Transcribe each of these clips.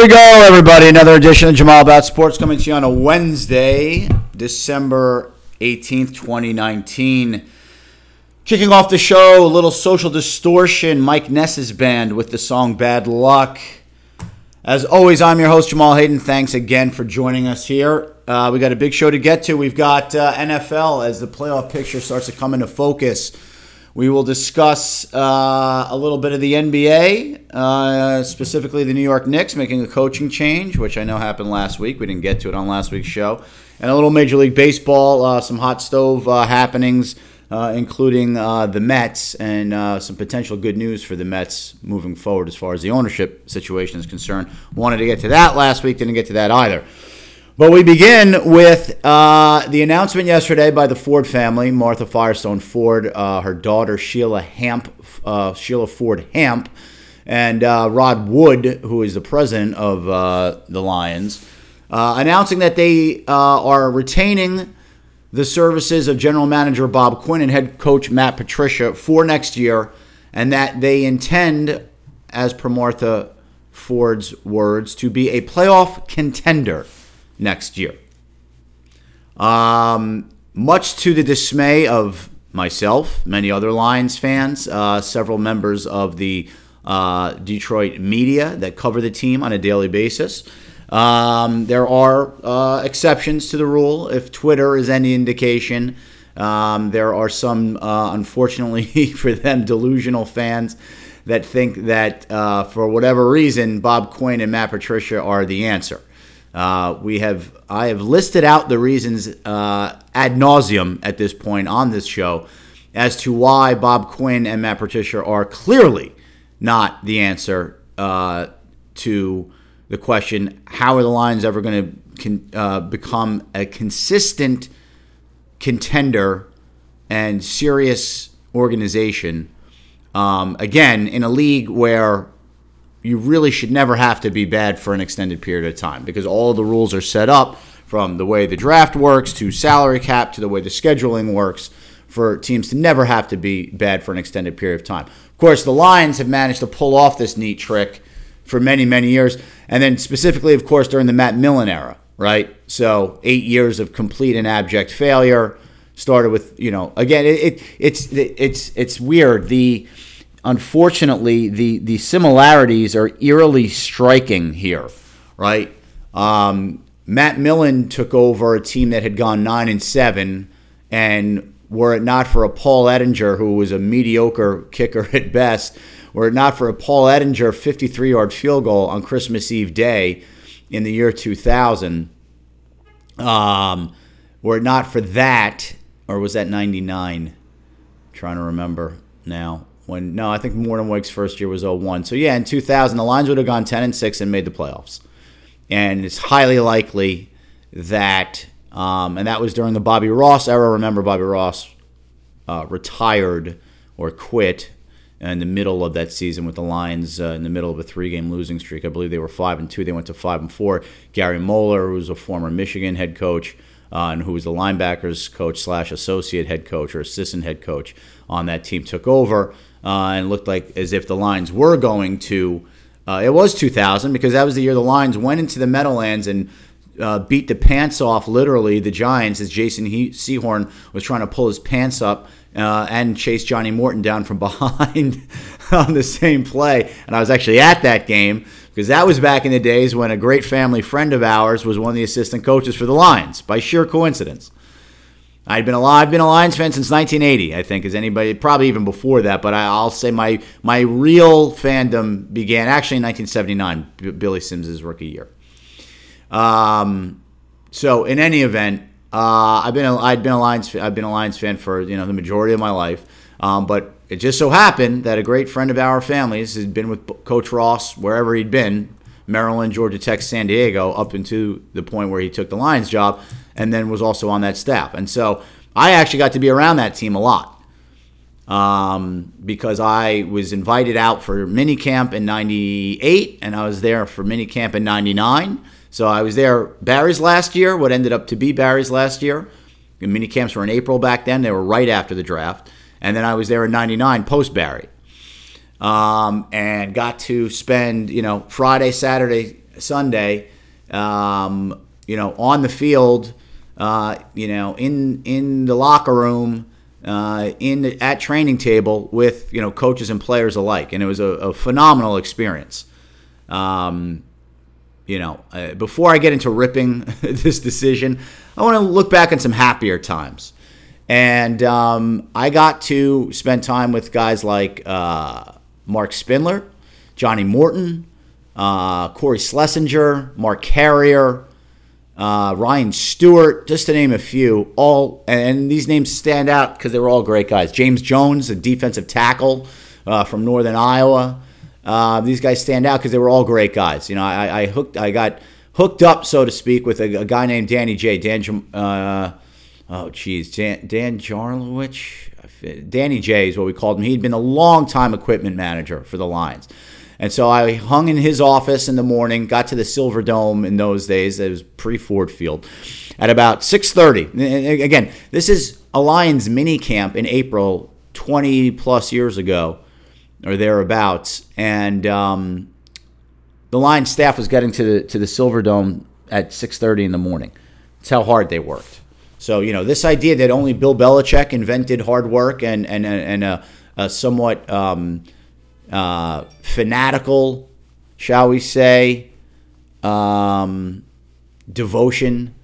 We go, everybody. Another edition of Jamal About Sports coming to you on a Wednesday, December 18th, 2019. Kicking off the show, a little social distortion, Mike Ness's band with the song Bad Luck. As always, I'm your host, Jamal Hayden. Thanks again for joining us here. Uh, we got a big show to get to. We've got uh, NFL as the playoff picture starts to come into focus. We will discuss uh, a little bit of the NBA, uh, specifically the New York Knicks making a coaching change, which I know happened last week. We didn't get to it on last week's show. And a little Major League Baseball, uh, some hot stove uh, happenings, uh, including uh, the Mets, and some potential good news for the Mets moving forward as far as the ownership situation is concerned. Wanted to get to that last week, didn't get to that either. But we begin with uh, the announcement yesterday by the Ford family, Martha Firestone Ford, uh, her daughter Sheila Hamp, uh, Sheila Ford Hamp, and uh, Rod Wood, who is the president of uh, the Lions, uh, announcing that they are retaining the services of general manager Bob Quinn and head coach Matt Patricia for next year, and that they intend, as per Martha Ford's words, to be a playoff contender next year. Um, much to the dismay of myself, many other Lions fans, uh, several members of the uh, Detroit media that cover the team on a daily basis. Um, there are uh, exceptions to the rule. If Twitter is any indication, um, there are some, uh, unfortunately for them, delusional fans that think that uh, for whatever reason, Bob Quinn and Matt Patricia are the answer. Uh, we have I have listed out the reasons uh, ad nauseum at this point on this show as to why Bob Quinn and Matt Patricia are clearly not the answer uh, to the question: How are the Lions ever going to uh, become a consistent contender and serious organization? Um, again, in a league where you really should never have to be bad for an extended period of time because all the rules are set up from the way the draft works to salary cap to the way the scheduling works for teams to never have to be bad for an extended period of time. Of course, the Lions have managed to pull off this neat trick for many, many years, and then specifically, of course, during the Matt Millen era, right? So eight years of complete and abject failure started with, you know, again, it, it it's it's it's weird the unfortunately, the the similarities are eerily striking here, right? Um, Matt Millen took over a team that had gone nine and seven, and were it not for a Paul Edinger, who was a mediocre kicker at best, were it not for a Paul Edinger 53 yard field goal on Christmas Eve day in the year 2000, um, were it not for that, or was that 99? Trying to remember now when no, I think Mornhinweg's first year was 01. So yeah, in 2000 the Lions would have gone 10 and 6 and made the playoffs. And it's highly likely that um, and that was during the Bobby Ross era. Remember Bobby Ross uh, retired or quit in the middle of that season with the Lions uh, in the middle of a three-game losing streak. I believe they were five and two. They went to five and four. Gary Moeller, who was a former Michigan head coach, uh, and who was the linebackers coach slash associate head coach or assistant head coach on that team, took over uh, and looked like as if the Lions were going to. Uh, it was 2000 because that was the year the Lions went into the Meadowlands and uh, beat the pants off, literally, the Giants as Jason he- Sehorn was trying to pull his pants up uh, and chase Johnny Morton down from behind on the same play. And I was actually at that game because that was back in the days when a great family friend of ours was one of the assistant coaches for the Lions by sheer coincidence. I'd been a I've been a Lions fan since 1980. I think as anybody, probably even before that. But I, will say my my real fandom began actually in 1979, B- Billy Sims' rookie year. Um, so in any event, uh, I've been a, I'd been a Lions I've been a Lions fan for you know the majority of my life. Um, but it just so happened that a great friend of our family's had been with Coach Ross wherever he'd been, Maryland, Georgia Tech, San Diego, up into the point where he took the Lions job, and then was also on that staff. And so I actually got to be around that team a lot um, because I was invited out for mini camp in '98, and I was there for mini camp in '99. So I was there Barry's last year, what ended up to be Barry's last year. The mini camps were in April back then; they were right after the draft, and then I was there in '99 post Barry. Um, and got to spend you know Friday, Saturday, Sunday, um, you know, on the field, uh, you know, in in the locker room. Uh, in the, at training table with you know coaches and players alike, and it was a, a phenomenal experience. Um, you know, uh, before I get into ripping this decision, I want to look back on some happier times. And um, I got to spend time with guys like uh, Marc Spindler, Johnny Morton, uh, Cory Schlesinger, Mark Carrier, uh, Ryan Stewart, just to name a few. All and these names stand out because they were all great guys. James Jones, a defensive tackle uh, from Northern Iowa. Uh, these guys stand out because they were all great guys. You know, I, I, hooked, I got hooked up, so to speak, with a, a guy named Danny J. Dan, uh, oh, geez, Dan, Dan. Danny J is what we called him. He'd been a long time equipment manager for the Lions. And so I hung in his office in the morning, got to the Silver Dome in those days. It was pre-Ford Field at about 6:30. Again, this is a Lions mini camp in April 20 plus years ago or thereabouts. And um, the Lions staff was getting to the to the Silver Dome at 6:30 in the morning. That's how hard they worked. So you know this idea that only Bill Belichick invented hard work and and and a, a somewhat um, uh, fanatical, shall we say, um, devotion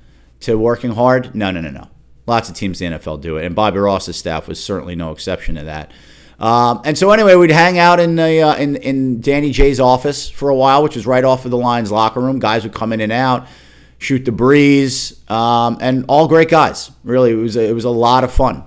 to working hard. No, no, no, no. Lots of teams in the NFL do it, and Bobby Ross's staff was certainly no exception to that. Um, and so anyway, we'd hang out in the uh, in in Danny J's office for a while, which was right off of the Lions locker room. Guys would come in and out, shoot the breeze, um, and all great guys. Really, it was a, it was a lot of fun.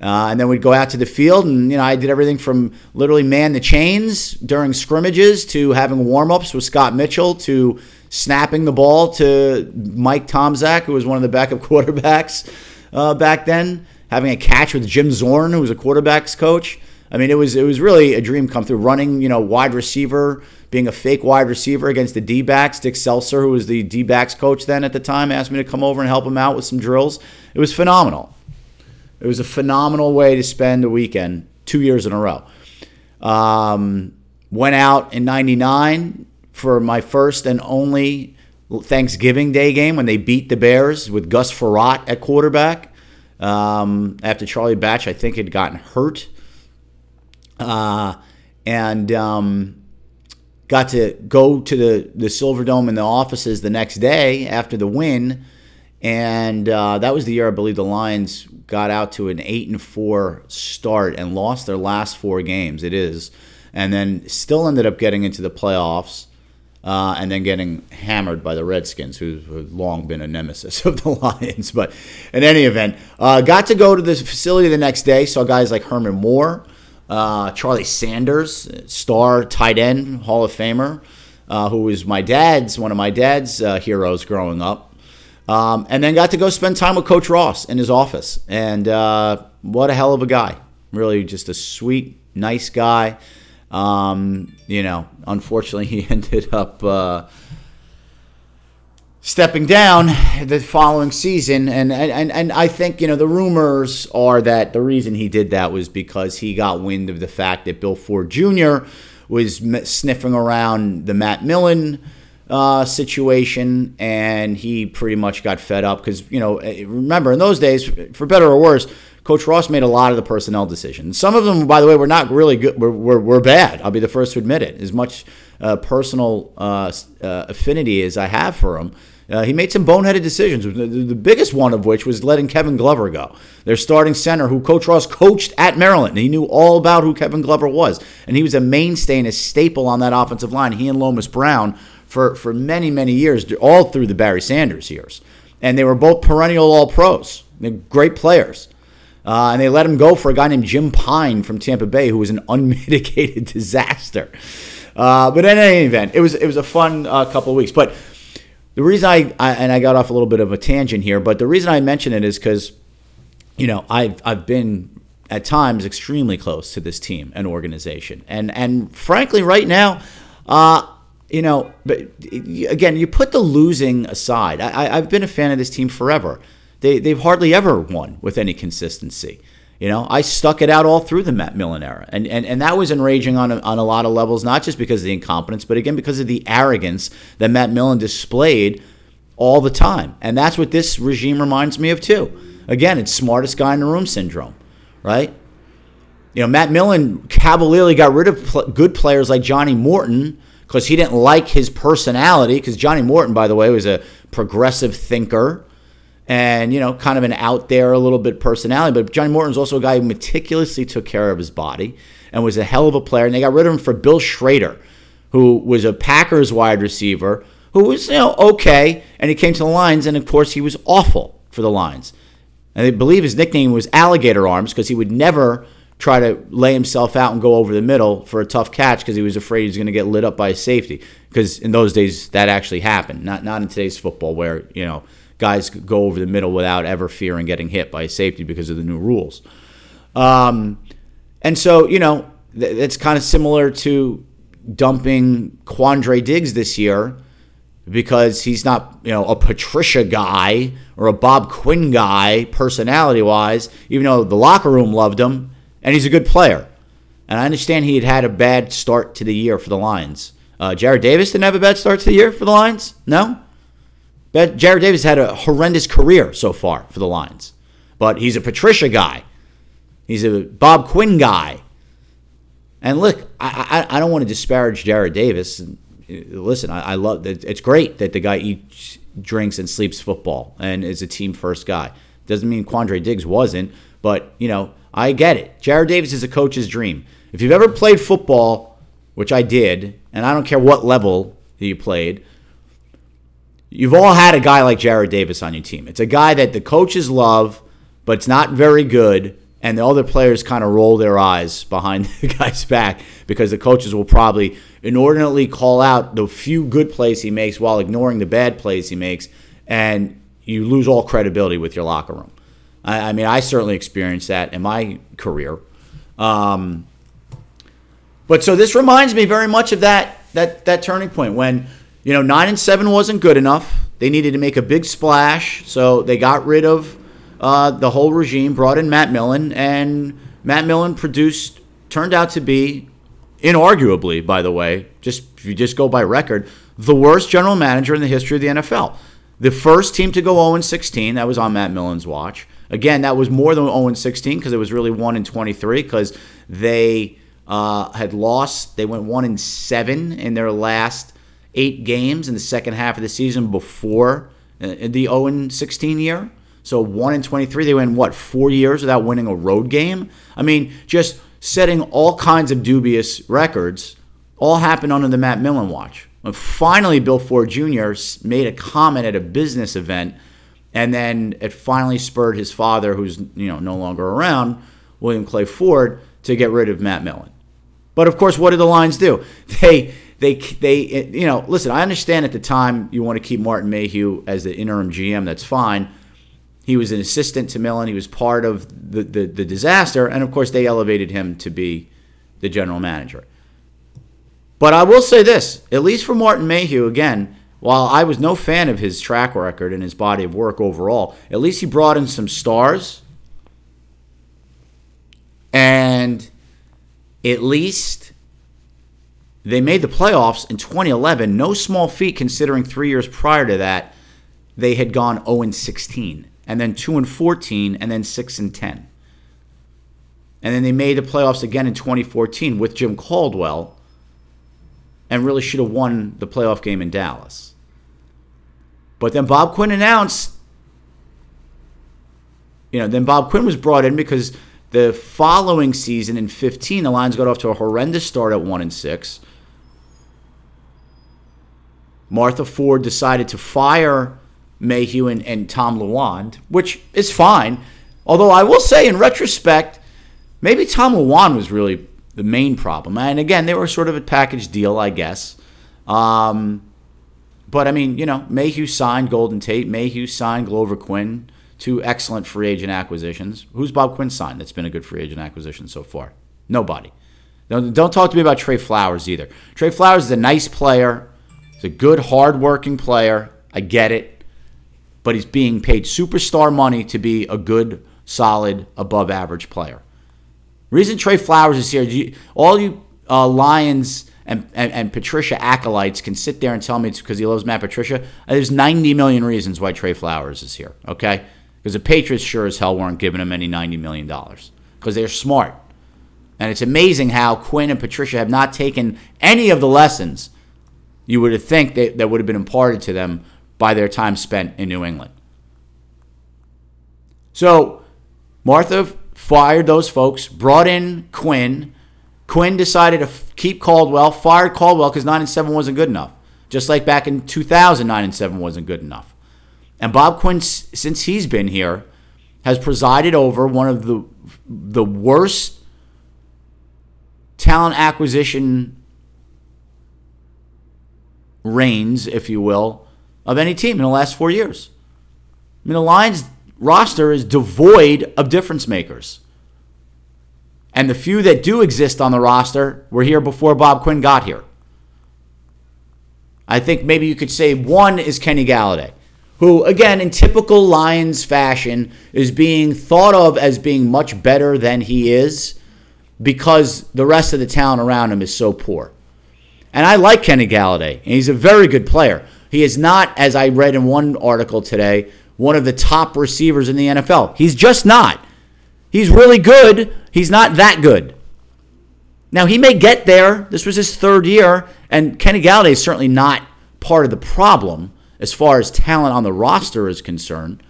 Uh, and then we'd go out to the field, and you know I did everything from literally man the chains during scrimmages to having warm ups with Scott Mitchell to snapping the ball to Mike Tomczak, who was one of the backup quarterbacks uh, back then, having a catch with Jim Zorn, who was a quarterbacks coach. I mean, it was it was really a dream come through. Running, you know, wide receiver, being a fake wide receiver against the D backs. Dick Selcer, who was the D backs coach then at the time, asked me to come over and help him out with some drills. It was phenomenal. It was a phenomenal way to spend a weekend, two years in a row. Um, went out in '99 for my first and only Thanksgiving Day game when they beat the Bears with Gus Frerotte at quarterback. Um, after Charlie Batch, I think, had gotten hurt. Uh, and um, got to go to the, the Silver Dome in the offices the next day after the win and uh, that was the year I believe the Lions got out to an eight and four start and lost their last four games. It is, and then still ended up getting into the playoffs. Uh, and then getting hammered by the Redskins, who've long been a nemesis of the Lions. But in any event, uh, got to go to the facility the next day. Saw guys like Herman Moore, uh, Charlie Sanders, star tight end, Hall of Famer, uh, who was my dad's one of my dad's uh, heroes growing up. Um, and then got to go spend time with Coach Ross in his office. And uh, what a hell of a guy. Really just a sweet, nice guy. Um, you know, unfortunately, he ended up uh, stepping down the following season. And, and, and I think, you know, the rumors are that the reason he did that was because he got wind of the fact that Bill Ford Jr. was sniffing around the Matt Millen uh, situation, and he pretty much got fed up because you know eh, remember in those days, for better or worse, Coach Ross made a lot of the personnel decisions. Some of them, by the way, were not really good. Were, were, bad. I'll be the first to admit it. As much uh, personal uh, uh affinity as I have for him. Uh, he made some boneheaded decisions. The, biggest one of which was letting Kevin Glover go, their starting center, who Coach Ross coached at Maryland. He knew all about who Kevin Glover was, and he was a mainstay and a staple on that offensive line. He and Lomas Brown for, for many, many years, all through the Barry Sanders years. And they were both perennial All Pros. Great players. Uh, and they let him go for a guy named Jim Pyne from Tampa Bay, who was an unmitigated disaster. Uh, but in any event, it was it was a fun uh, couple of weeks. But the reason I, I, and I got off a little bit of a tangent here, but the reason I mention it is because you know I've I've been at times extremely close to this team and organization, and and frankly, right now. Uh, you know, but again, you put the losing aside. I, have been a fan of this team forever. They, they've hardly ever won with any consistency. You know, I stuck it out all through the Matt Millen era. And, and, and that was enraging on a, on a lot of levels, not just because of the incompetence, but again, because of the arrogance that Matt Millen displayed all the time. And that's what this regime reminds me of, too. Again, it's smartest guy in the room syndrome, right? You know, Matt Millen cavalierly got rid of pl- good players like Johnny Morton because he didn't like his personality. Because Johnny Morton, by the way, was a progressive thinker and you know, kind of an out there a little bit personality. But Johnny Morton's also a guy who meticulously took care of his body and was a hell of a player. And they got rid of him for Bill Schroeder, who was a Packers wide receiver who was you know okay, and he came to the Lions, and of course he was awful for the Lions. And they believe his nickname was Alligator Arms because he would never try to lay himself out and go over the middle for a tough catch because he was afraid he was going to get lit up by a safety. Because in those days that actually happened, not not in today's football where you know guys go over the middle without ever fearing getting hit by safety because of the new rules. Um, and so, you know, th- it's kind of similar to dumping Quandre Diggs this year because he's not, you know, a Patricia guy or a Bob Quinn guy personality wise, even though the locker room loved him and he's a good player. And I understand he had had a bad start to the year for the Lions. Uh, Jarrad Davis didn't have a bad start to the year for the Lions? No? But Jarrad Davis had a horrendous career so far for the Lions. But he's a Patricia guy. He's a Bob Quinn guy. And look, I, I, I don't want to disparage Jarrad Davis. Listen, I, I love that. It's great that the guy eats, drinks, and sleeps football and is a team first guy. Doesn't mean Quandre Diggs wasn't, but you know, I get it. Jarrad Davis is a coach's dream. If you've ever played football, which I did, and I don't care what level you played, You've all had a guy like Jarrad Davis on your team. It's a guy that the coaches love, but it's not very good, and the other players kind of roll their eyes behind the guy's back because the coaches will probably inordinately call out the few good plays he makes while ignoring the bad plays he makes, and you lose all credibility with your locker room. I, I mean, I certainly experienced that in my career. Um, but so this reminds me very much of that that that turning point when you know, nine and seven wasn't good enough. They needed to make a big splash, so they got rid of uh, the whole regime, brought in Matt Millen, and Matt Millen produced, turned out to be, inarguably, by the way, just if you just go by record, the worst general manager in the history of the NFL. The first team to go 0 16, that was on Matt Millen's watch. Again, that was more than 0 16 because it was really 1 in 23 because they uh, had lost. They went 1 in 7 in their last eight games in the second half of the season before uh, the 0 16 year. So 1 in 23, they went, what, four years without winning a road game? I mean, just setting all kinds of dubious records all happened under the Matt Millen watch. And finally, Bill Ford Jr. made a comment at a business event, and then it finally spurred his father, who's you know no longer around, William Clay Ford, to get rid of Matt Millen. But of course, what did the Lions do? They they they you know listen. I understand at the time you want to keep Martin Mayhew as the interim GM. That's fine. He was an assistant to Millen. He was part of the, the, the disaster, and of course they elevated him to be the general manager. But I will say this, at least for Martin Mayhew, again, while I was no fan of his track record and his body of work overall, at least he brought in some stars. And at least they made the playoffs in 2011. No small feat considering three years prior to that, they had gone 0 16, and then 2 and 14, and then 6 and 10. And then they made the playoffs again in 2014 with Jim Caldwell, and really should have won the playoff game in Dallas. But then Bob Quinn announced, you know, then Bob Quinn was brought in because the following season in 15, the Lions got off to a horrendous start at 1 and 6. Martha Ford decided to fire Mayhew and, and Tom Lewand, which is fine. Although I will say, in retrospect, maybe Tom Lewand was really the main problem. And again, they were sort of a package deal, I guess. Um, but I mean, you know, Mayhew signed Golden Tate, Mayhew signed Glover Quin, two excellent free agent acquisitions. Who's Bob Quinn signed that's been a good free agent acquisition so far? Nobody. Don't, don't talk to me about Trey Flowers either. Trey Flowers is a nice player. He's a good, hard-working player. I get it, but he's being paid superstar money to be a good solid, above average player. Reason Trey Flowers is here, you, all you uh, Lions and, and, and, Patricia acolytes can sit there and tell me it's because he loves Matt Patricia. There's 90 million reasons why Trey Flowers is here, okay? Because the Patriots sure as hell weren't giving him any $90 million because they're smart. And it's amazing how Quinn and Patricia have not taken any of the lessons you would have think that, that would have been imparted to them by their time spent in New England. So Martha fired those folks, brought in Quinn. Quinn decided to f- keep Caldwell, fired Caldwell because 9 and 7 wasn't good enough. Just like back in 2000, 9 and 7 wasn't good enough. And Bob Quinn, since he's been here, has presided over one of the the worst talent acquisition reigns, if you will, of any team in the last four years. I mean, the Lions roster is devoid of difference makers. And the few that do exist on the roster were here before Bob Quinn got here. I think maybe you could say one is Kenny Golladay, who, again, in typical Lions fashion, is being thought of as being much better than he is because the rest of the talent around him is so poor. And I like Kenny Golladay, and he's a very good player. He is not, as I read in one article today, one of the top receivers in the NFL. He's just not. He's really good. He's not that good. Now, he may get there. This was his third year, and Kenny Golladay is certainly not part of the problem as far as talent on the roster is concerned.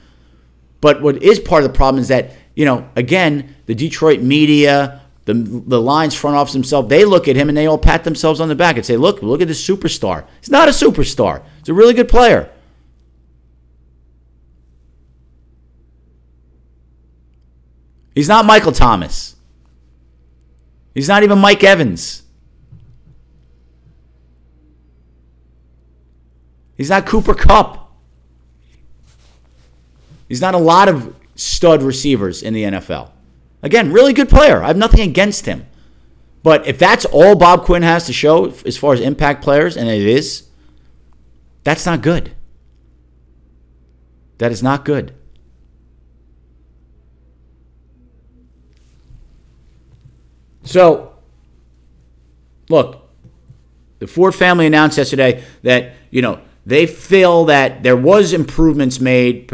But what is part of the problem is that, you know, again, the Detroit media, the, the Lions front office themselves, they look at him and they all pat themselves on the back and say, look, look at this superstar. He's not a superstar. He's a really good player. He's not Michael Thomas. He's not even Mike Evans. He's not Cooper Kupp. He's not a lot of stud receivers in the NFL. Again, really good player. I have nothing against him. But if that's all Bob Quinn has to show as far as impact players, and it is, that's not good. That is not good. So, look, the Ford family announced yesterday that, you know, they feel that there was improvements made,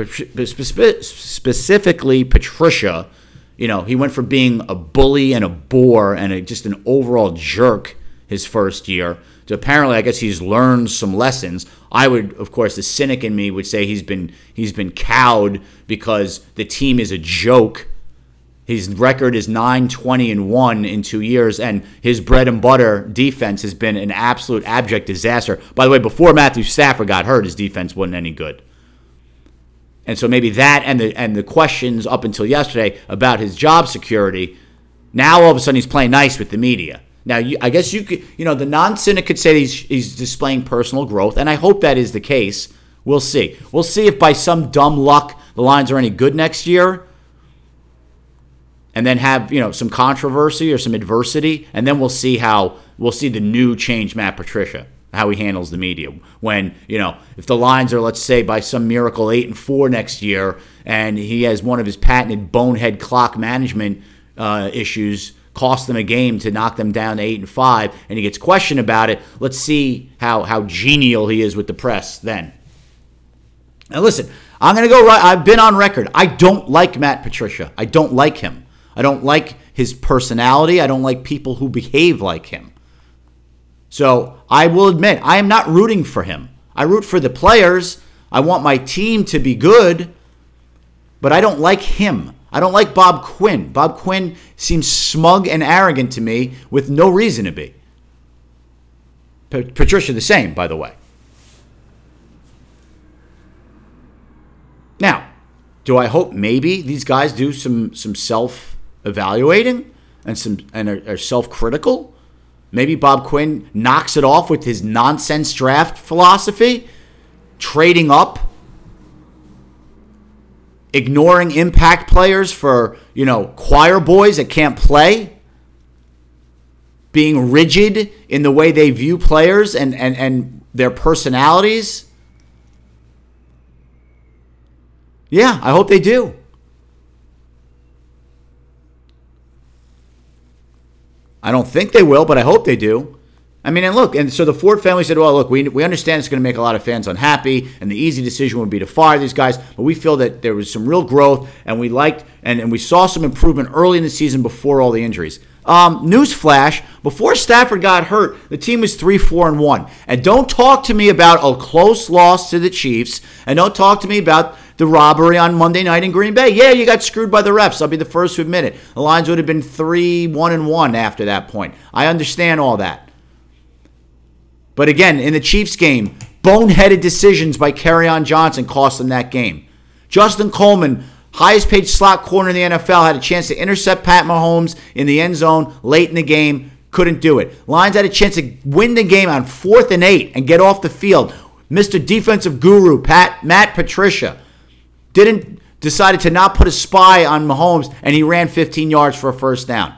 specifically Patricia. You know, he went from being a bully and a bore and a, just an overall jerk his first year to apparently, I guess he's learned some lessons. I would, of course, the cynic in me would say he's been he's been cowed because the team is a joke his record is 9 20 and 1 in two years, and his bread and butter defense has been an absolute abject disaster. By the way, before Matthew Stafford got hurt, his defense wasn't any good. And so maybe that and the and the questions up until yesterday about his job security, now all of a sudden he's playing nice with the media. Now, you, I guess you could, you know, the non-cynic could say he's, he's displaying personal growth, and I hope that is the case. We'll see. We'll see if by some dumb luck the Lions are any good next year and then have you know some controversy or some adversity, and then we'll see how we'll see the new change Matt Patricia how he handles the media. When you know if the lines are let's say by some miracle eight and four next year and he has one of his patented bonehead clock management uh, issues cost them a game to knock them down to eight and five and he gets questioned about it let's see how how genial he is with the press then. Now listen i'm going to go right i've been on record. I don't like matt patricia. I don't like him. I don't like his personality. I don't like people who behave like him. So I will admit, I am not rooting for him. I root for the players. I want my team to be good, but I don't like him. I don't like Bob Quinn. Bob Quinn seems smug and arrogant to me with no reason to be. Patricia, the same, by the way. Now, do I hope maybe these guys do some some self evaluating and some and are, are self-critical. Maybe Bob Quinn knocks it off with his nonsense draft philosophy, trading up, ignoring impact players for, you know, choir boys that can't play, being rigid in the way they view players and, and, and their personalities. Yeah, I hope they do. I don't think they will, but I hope they do. I mean, and look, and so the Ford family said, well, look, we, we understand it's going to make a lot of fans unhappy, and the easy decision would be to fire these guys, but we feel that there was some real growth, and we liked, and, and we saw some improvement early in the season before all the injuries. Um, newsflash: Before Stafford got hurt, the team was three, four, and one. And don't talk to me about a close loss to the Chiefs, and don't talk to me about the robbery on Monday night in Green Bay. Yeah, you got screwed by the refs. I'll be the first to admit it. The Lions would have been three, one, and one after that point. I understand all that. But again, in the Chiefs game, boneheaded decisions by Kerryon Johnson cost them that game. Justin Coleman, highest paid slot corner in the NFL, had a chance to intercept Pat Mahomes in the end zone late in the game. Couldn't do it. Lions had a chance to win the game on fourth and eight and get off the field. Mr. Defensive Guru, Pat Matt Patricia, didn't decided to not put a spy on Mahomes, and he ran 15 yards for a first down.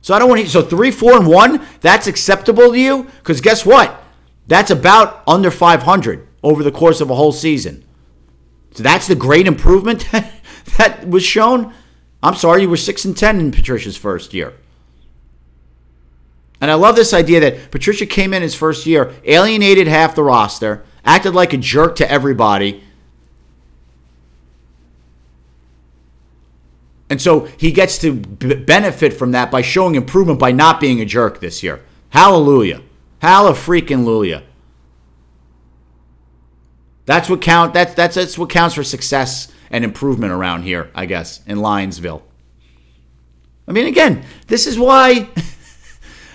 So I don't want to. So three, four, and one. That's acceptable to you? Because guess what? That's about under 500 over the course of a whole season. So that's the great improvement that was shown. I'm sorry, you were six and ten in Patricia's first year. And I love this idea that Patricia came in his first year, alienated half the roster, acted like a jerk to everybody, And so he gets to b- benefit from that by showing improvement by not being a jerk this year. Hallelujah. Hallelujah. That's what count that's that's that's what counts for success and improvement around here, I guess, in Lionsville. I mean again, this is why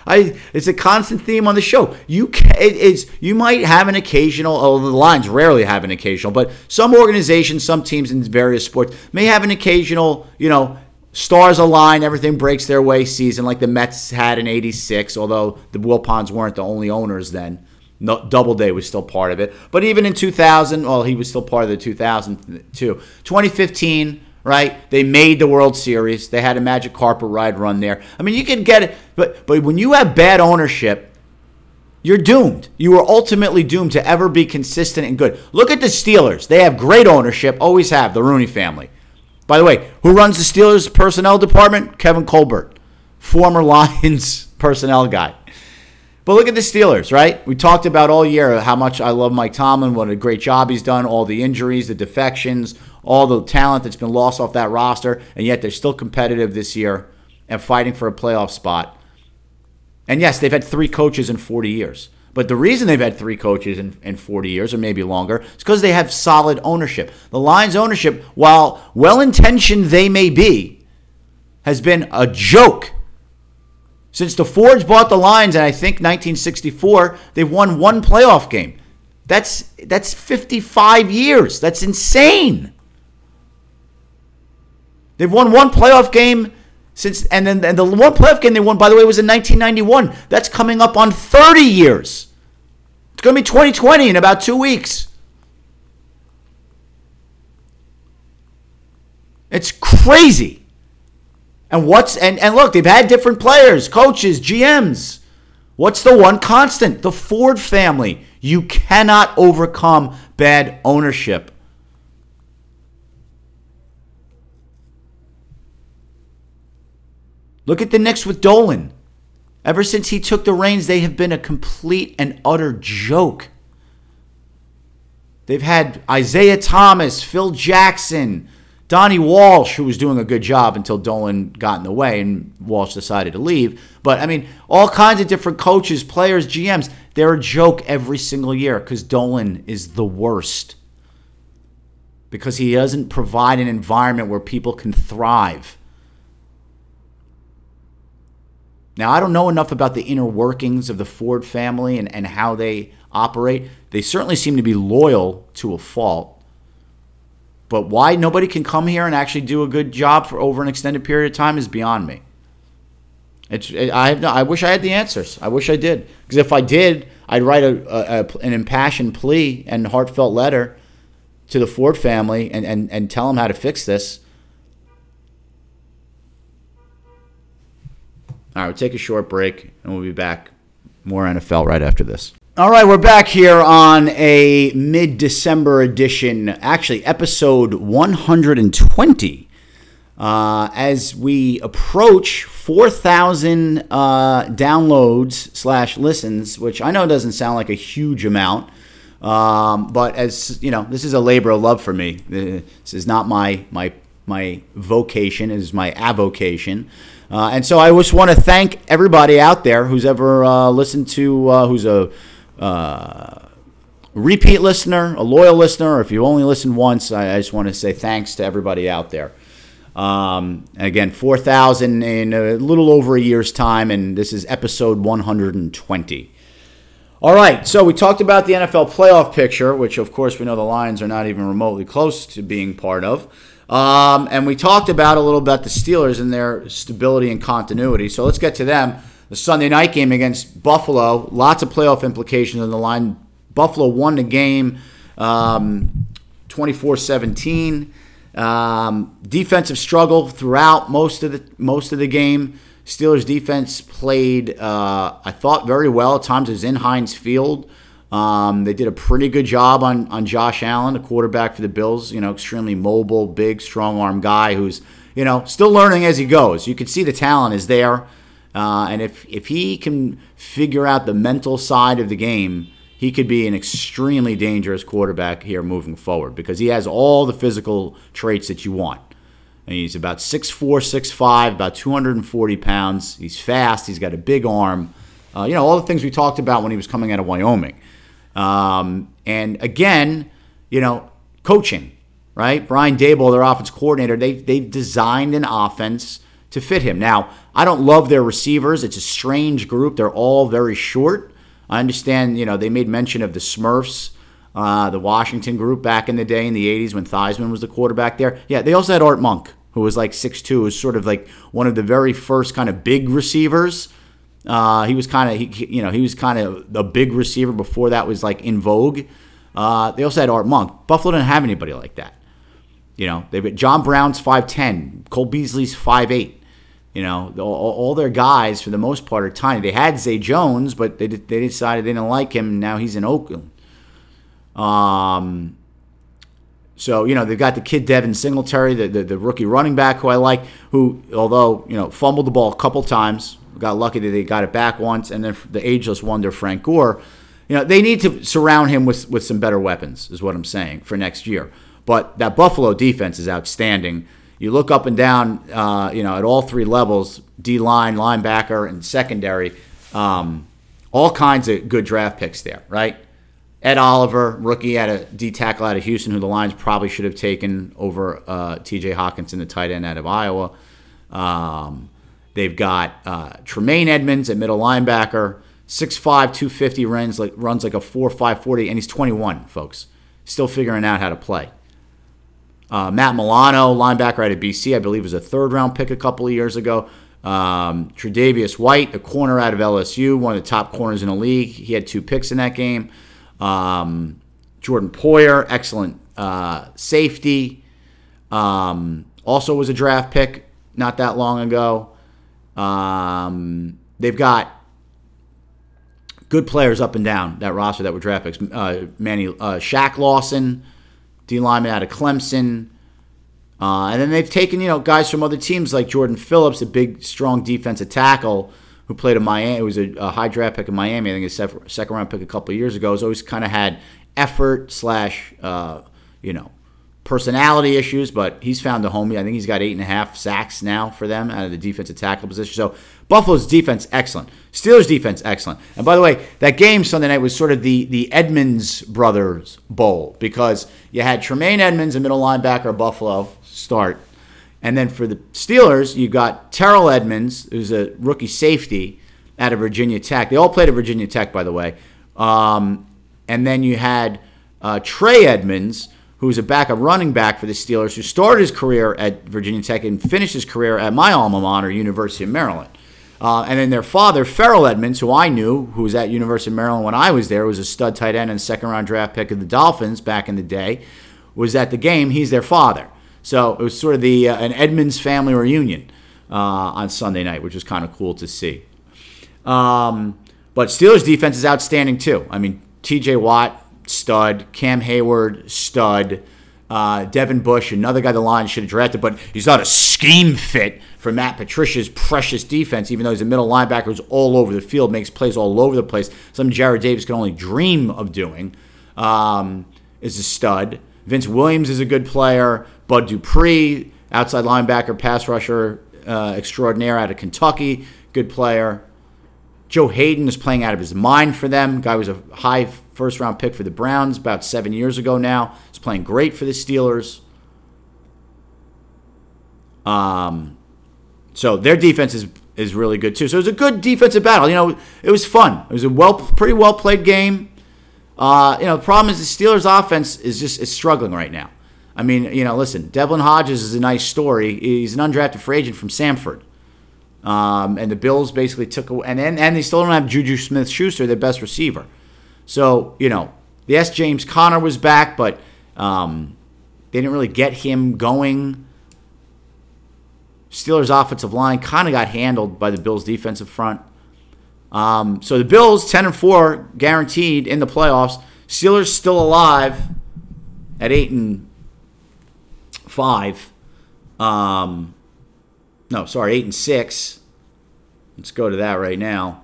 I it's a constant theme on the show. You can, it, it's you might have an occasional. Oh, the Lions rarely have an occasional, but some organizations, some teams in various sports may have an occasional. You know, stars align, everything breaks their way season, like the Mets had in '86. Although the Wilpons weren't the only owners then. No, Doubleday was still part of it, but even in 2000, well, he was still part of the 2002. 2015 right? They made the World Series. They had a magic carpet ride run there. I mean, you can get it, but but when you have bad ownership, you're doomed. You are ultimately doomed to ever be consistent and good. Look at the Steelers. They have great ownership, always have, the Rooney family. By the way, who runs the Steelers personnel department? Kevin Colbert, former Lions personnel guy. But look at the Steelers, right? We talked about all year how much I love Mike Tomlin, what a great job he's done, all the injuries, the defections, all the talent that's been lost off that roster, and yet they're still competitive this year and fighting for a playoff spot. And yes, they've had three coaches in 40 years. But the reason they've had three coaches in, in 40 years or maybe longer is because they have solid ownership. The Lions' ownership, while well intentioned they may be, has been a joke. Since the Fords bought the Lions in I think 1964, they've won one playoff game. That's that's 55 years. That's insane. They've won one playoff game since, and then and the one playoff game they won, by the way, was in 1991. That's coming up on 30 years. It's going to be 2020 in about two weeks. It's crazy. And what's and, and look, they've had different players, coaches, GMs. What's the one constant? The Ford family. You cannot overcome bad ownership. Look at the Knicks with Dolan. Ever since he took the reins, they have been a complete and utter joke. They've had Isiah Thomas, Phil Jackson, Donnie Walsh, who was doing a good job until Dolan got in the way and Walsh decided to leave. But I mean, all kinds of different coaches, players, GMs. They're a joke every single year because Dolan is the worst. Because he doesn't provide an environment where people can thrive. Now, I don't know enough about the inner workings of the Ford family and, and how they operate. They certainly seem to be loyal to a fault. But why nobody can come here and actually do a good job for over an extended period of time is beyond me. It's, I, have no, I wish I had the answers. I wish I did. Because if I did, I'd write a, a, a, an impassioned plea and heartfelt letter to the Ford family and, and, and tell them how to fix this. All right, we'll take a short break and we'll be back. More NFL right after this. All right, we're back here on a mid December edition, actually, episode 120 Uh, as we approach 4,000 uh, downloads slash listens, which I know doesn't sound like a huge amount, um, but as you know, this is a labor of love for me. This is not my my my vocation; it is my avocation. Uh, and so I just want to thank everybody out there who's ever uh, listened to, uh, who's a uh, repeat listener, a loyal listener, or if you only listened once, I, I just want to say thanks to everybody out there. Um, again, 4,000 in a little over a year's time, and this is episode 120. All right, so we talked about the NFL playoff picture, which of course we know the Lions are not even remotely close to being part of. Um, and we talked about a little about the Steelers and their stability and continuity. So let's get to them. The Sunday night game against Buffalo, lots of playoff implications on the line. Buffalo won the game um, 24 17. Um, defensive struggle throughout most of the most of the game. Steelers defense played, uh, I thought, very well. At times it was in Heinz Field. Um, they did a pretty good job on, on Josh Allen, the quarterback for the Bills. You know, extremely mobile, big, strong arm guy who's, you know, still learning as he goes. You can see the talent is there. Uh, and if, if he can figure out the mental side of the game, he could be an extremely dangerous quarterback here moving forward because he has all the physical traits that you want. And he's about 6'4, 6'5, about 240 pounds. He's fast. He's got a big arm. Uh, you know, all the things we talked about when he was coming out of Wyoming. Um, and again, you know, coaching, right? Brian Daboll, their offense coordinator, they, they've designed an offense to fit him. Now, I don't love their receivers. It's a strange group. They're all very short. I understand, you know, they made mention of the Smurfs, uh, the Washington group back in the day in the 80s when Theismann was the quarterback there. Yeah, they also had Art Monk, who was like 6'2, who was sort of like one of the very first kind of big receivers uh, he was kind of, you know, he was kind of a big receiver before that was like in vogue. Uh, they also had Art Monk. Buffalo didn't have anybody like that. You know, they've John Brown's five ten, Cole Beasley's five eight. You know, all, all, their guys for the most part are tiny. They had Zay Jones, but they they decided they didn't like him. now he's in Oakland. Um. So you know they've got the kid Devin Singletary, the, the, the rookie running back who I like, who although you know fumbled the ball a couple times, got lucky that they got it back once, and then the ageless wonder Frank Gore. You know, they need to surround him with with some better weapons, is what I'm saying for next year. But that Buffalo defense is outstanding. You look up and down, uh, you know, at all three levels: D line, linebacker, and secondary. Um, all kinds of good draft picks there, right? Ed Oliver, rookie at a D tackle out of Houston, who the Lions probably should have taken over uh, T.J. Hockenson, the tight end out of Iowa. Um, They've got uh, Tremaine Edmunds at middle linebacker, 6'5", 250, runs like, runs like a 4'5", 40, and he's 21, folks. Still figuring out how to play. Uh, Matt Milano, linebacker out of BC, I believe was a third round pick a couple of years ago. Um, Tre'Davious White, a corner out of LSU, one of the top corners in the league. He had two picks in that game. Um, Jordan Poyer, excellent uh, safety. Um, also was a draft pick not that long ago. Um, they've got good players up and down that roster that were draft picks. Uh, Manny uh, Shaq Lawson, D lineman out of Clemson. Uh, and then they've taken you know guys from other teams like Jordan Phillips, a big, strong defensive tackle who played in Miami. It was a, a, high draft pick in Miami. I think a second round pick a couple years ago. Has always kind of had effort slash uh, you know personality issues, but he's found a home. I think he's got eight and a half sacks now for them out of the defensive tackle position. So Buffalo's defense excellent. Steelers defense excellent. And by the way, that game Sunday night was sort of the the Edmunds brothers bowl because you had Tremaine Edmunds, a middle linebacker, Buffalo start, and then for the Steelers you got Terrell Edmunds, who's a rookie safety out of Virginia Tech. They all played at Virginia Tech, by the way. Um, and then you had uh, Trey Edmunds who's a backup running back for the Steelers, who started his career at Virginia Tech and finished his career at my alma mater, University of Maryland. Uh, and then their father, Ferrell Edmunds, who I knew, who was at University of Maryland when I was there, was a stud tight end and second round draft pick of the Dolphins back in the day, was at the game. He's their father. So it was sort of the uh, an Edmonds family reunion uh, on Sunday night, which was kind of cool to see. Um, but Steelers defense is outstanding too. I mean, T.J. Watt, stud. Cam Heyward, stud. Uh, Devin Bush, another guy the Lions should have drafted, but he's not a scheme fit for Matt Patricia's precious defense, even though he's a middle linebacker who's all over the field, makes plays all over the place. Something Jarrad Davis can only dream of doing. Um, is a stud. Vince Williams is a good player. Bud Dupree, outside linebacker, pass rusher uh, extraordinaire out of Kentucky, good player. Joe Haden is playing out of his mind for them. Guy was a high first round pick for the Browns about seven years ago now. He's playing great for the Steelers. Um, so their defense is is really good too. So it was a good defensive battle. You know, it was fun. It was a well, pretty well played game. Uh, you know, the problem is the Steelers' offense is just is struggling right now. I mean, you know, listen, Devlin Hodges is a nice story. He's an undrafted free agent from Samford. Um, and the Bills basically took away, and, and, and they still don't have Juju Smith Schuster, their best receiver. So, you know, yes, James Conner was back, but um, they didn't really get him going. Steelers' offensive line kind of got handled by the Bills' defensive front. Um, so the Bills, 10 and 4, guaranteed in the playoffs. Steelers still alive at 8 and 5. Um, no, sorry, 8 and 6. Let's go to that right now.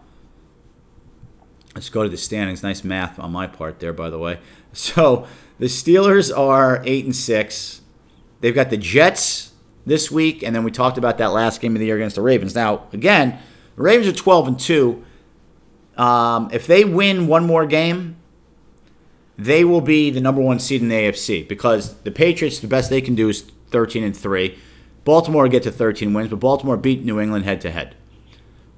Let's go to the standings. Nice math on my part there, by the way. So the Steelers are 8 and 6. They've got the Jets this week, and then we talked about that last game of the year against the Ravens. Now, again, the Ravens are 12 and 2. Um, if they win one more game, they will be the number one seed in the AFC because the Patriots, the best they can do is 13 and 3. Baltimore get to 13 wins, but Baltimore beat New England head to head.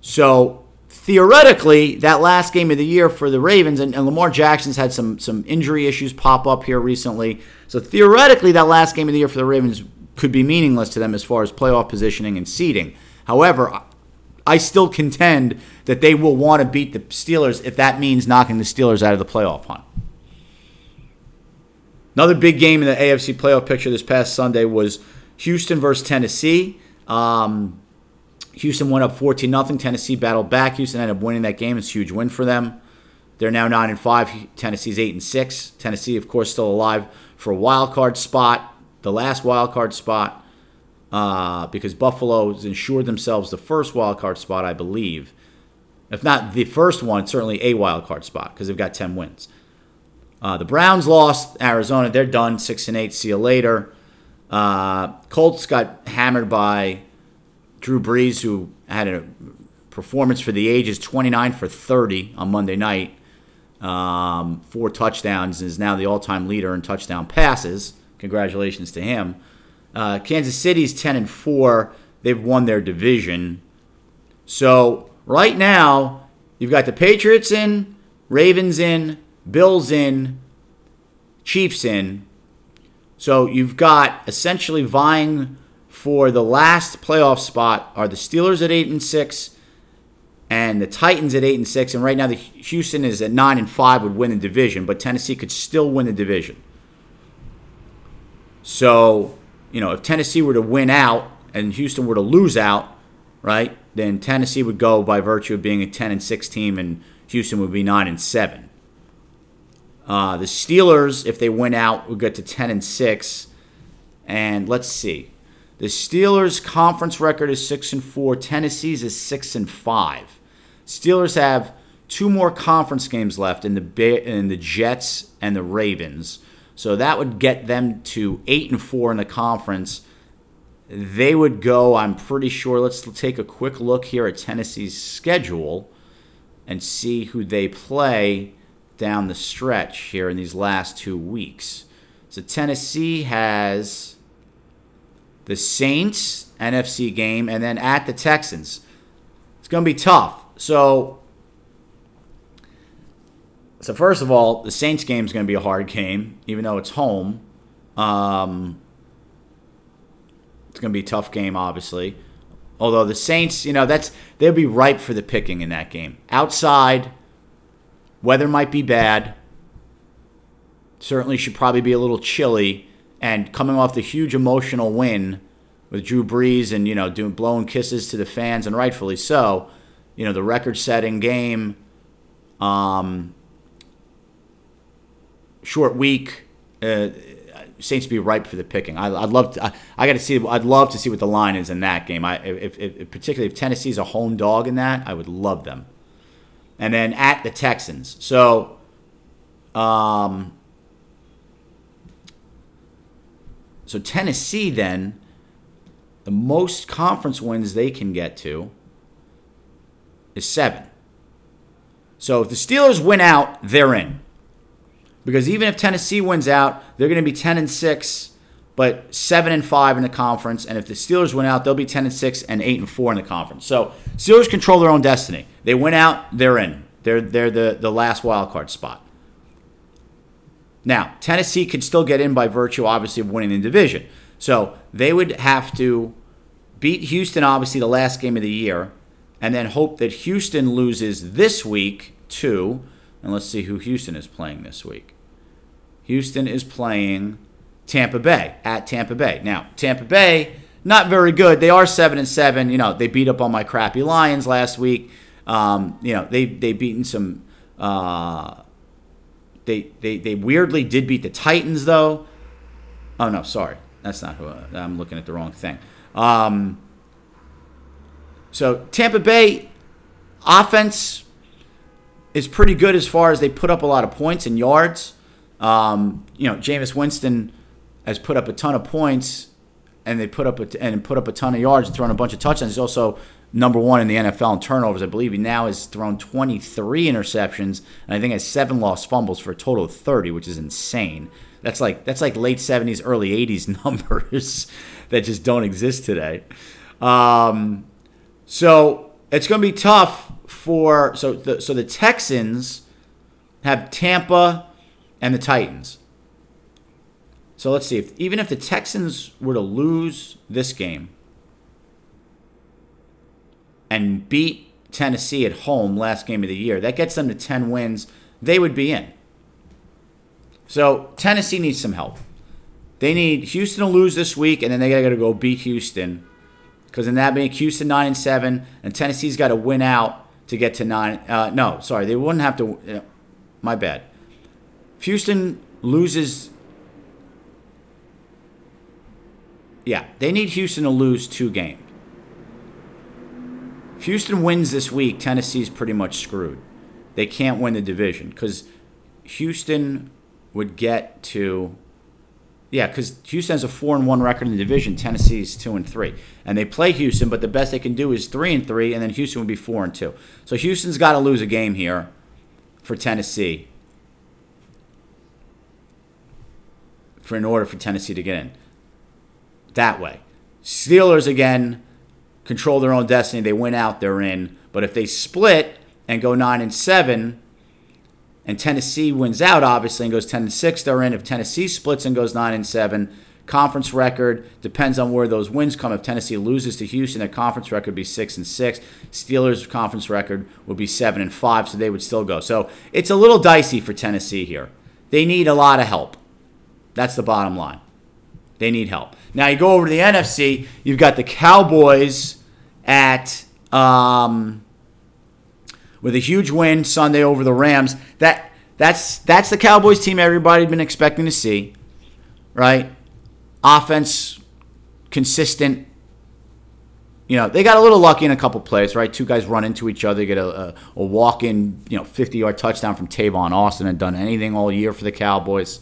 So theoretically, that last game of the year for the Ravens, and, and, Lamar Jackson's had some some injury issues pop up here recently. So theoretically, that last game of the year for the Ravens could be meaningless to them as far as playoff positioning and seeding. However, I still contend that they will want to beat the Steelers if that means knocking the Steelers out of the playoff hunt. Another big game in the AFC playoff picture this past Sunday was Houston versus Tennessee. Um, Houston went up 14 nothing. Tennessee battled back. Houston ended up winning that game. It's a huge win for them. They're now 9 and 5. Tennessee's 8 and 6. Tennessee, of course, still alive for a wild card spot, the last wild card spot uh, because Buffalo has ensured themselves the first wild card spot, I believe. If not the first one, certainly a wild card spot because they've got 10 wins. Uh, the Browns lost Arizona. They're done. 6 and 8. See you later. Uh, Colts got hammered by Drew Brees, who had a performance for the ages 29 for 30 on Monday night. Um, four touchdowns and is now the all time leader in touchdown passes. Congratulations to him. Uh, Kansas City's 10 and 4. They've won their division. So right now, you've got the Patriots in, Ravens in, Bills in, Chiefs in. So you've got essentially vying for the last playoff spot are the Steelers at 8 and 6 and the Titans at 8 and 6 and right now the Houston is at 9 and 5 would win the division, but Tennessee could still win the division. So you know, if Tennessee were to win out and Houston were to lose out, right, then Tennessee would go by virtue of being a 10 and 6 team, and Houston would be 9 and 7. Uh, the Steelers, if they win out, would get to 10 and 6. And let's see. The Steelers' conference record is 6 and 4. Tennessee's is 6 and 5. Steelers have two more conference games left in the in the Jets and the Ravens. So that would get them to eight and four in the conference. They would go, I'm pretty sure. Let's take a quick look here at Tennessee's schedule and see who they play down the stretch here in these last two weeks. So Tennessee has the Saints NFC game and then at the Texans. It's going to be tough. So so first of all, the Saints game is going to be a hard game, even though it's home. Um, it's going to be a tough game, obviously. Although the Saints, you know, that's they'll be ripe for the picking in that game. Outside, weather might be bad. Certainly should probably be a little chilly. And coming off the huge emotional win with Drew Brees and you know doing blowing kisses to the fans and rightfully so, you know the record-setting game. Um, short week. Uh, Saints be ripe for the picking. I, would love to. I, I got to see. I'd love to see what the line is in that game. I if, if particularly if Tennessee's a home dog in that, I would love them. And then at the Texans. So, um, so Tennessee then, the most conference wins they can get to is seven. So if the Steelers win out, they're in. Because even if Tennessee wins out, they're going to be 10 and 6, but 7 and 5 in the conference. And if the Steelers win out, they'll be 10 and 6 and 8 and 4 in the conference. So Steelers control their own destiny. They went out, they're in. They're, they're the, the last wild card spot. Now, Tennessee could still get in by virtue, obviously, of winning the division. So they would have to beat Houston, obviously, the last game of the year, and then hope that Houston loses this week, too. And let's see who Houston is playing this week. Houston is playing Tampa Bay at Tampa Bay. Now, Tampa Bay, not very good. They are seven and seven. You know, they beat up on my crappy Lions last week. Um, you know, they they beaten some. Uh, they, they they weirdly did beat the Titans though. Oh no, sorry, that's not who I, I'm looking at the wrong thing. Um, so Tampa Bay offense is pretty good as far as they put up a lot of points and yards. Um, you know, Jameis Winston has put up a ton of points, and they put up a, and put up a ton of yards and thrown a bunch of touchdowns. He's also number one in the NFL in turnovers. I believe he now has thrown 23 interceptions, and I think has seven lost fumbles for a total of 30, which is insane. That's like that's like late 70s, early 80s numbers that just don't exist today. Um, so it's going to be tough for so the, so the Texans have Tampa and the Titans. So let's see if even if the Texans were to lose this game and beat Tennessee at home last game of the year, that gets them to 10 wins, they would be in. So Tennessee needs some help. They need Houston to lose this week, and then they got to go beat Houston, because in that being Houston nine and seven, and Tennessee's got to win out to get to nine. Uh, no, sorry, they wouldn't have to. Uh, my bad. Houston loses. Yeah, they need Houston to lose two games. If Houston wins this week, Tennessee's pretty much screwed. They can't win the division because Houston would get to. Yeah, because Houston has a four and one record in the division. Tennessee's two and three, and they play Houston, but the best they can do is three and three, and then Houston would be four and two. So Houston's got to lose a game here for Tennessee for in order for Tennessee to get in. That way. Steelers again control their own destiny. They win out, they're in. But if they split and go 9 and 7 and Tennessee wins out obviously and goes 10 and 6, they're in. If Tennessee splits and goes 9 and 7, conference record depends on where those wins come. If Tennessee loses to Houston, their conference record would be 6 and 6. Steelers conference record would be 7 and 5, so they would still go. So, it's a little dicey for Tennessee here. They need a lot of help. That's the bottom line. They need help. Now you go over to the NFC. You've got the Cowboys at um, with a huge win Sunday over the Rams. That that's that's the Cowboys team everybody's been expecting to see, right? Offense consistent. You know they got a little lucky in a couple plays, right? Two guys run into each other, get a, a, a walk-in, you know, 50-yard touchdown from Tavon Austin, and done anything all year for the Cowboys.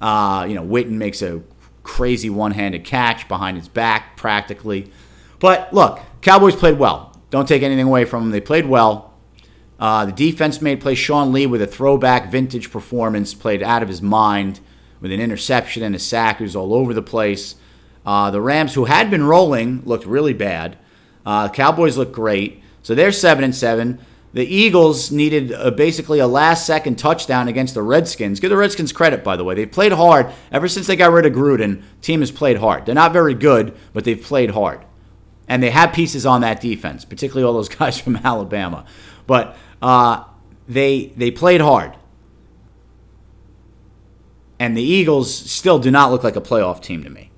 Uh, you know, Witten makes a crazy one-handed catch behind his back, practically. But look, Cowboys played well. Don't take anything away from them. They played well. Uh, the defense made play Sean Lee with a throwback vintage performance, played out of his mind with an interception and a sack. He was all over the place. Uh, the Rams, who had been rolling, looked really bad. Uh, Cowboys looked great. So they're seven and seven. The Eagles needed a, basically a last second touchdown against the Redskins. Give the Redskins credit, by the way. They've played hard. Ever since they got rid of Gruden, team has played hard. They're not very good, but they've played hard. And they have pieces on that defense, particularly all those guys from Alabama. But uh, they, they played hard. And the Eagles still do not look like a playoff team to me.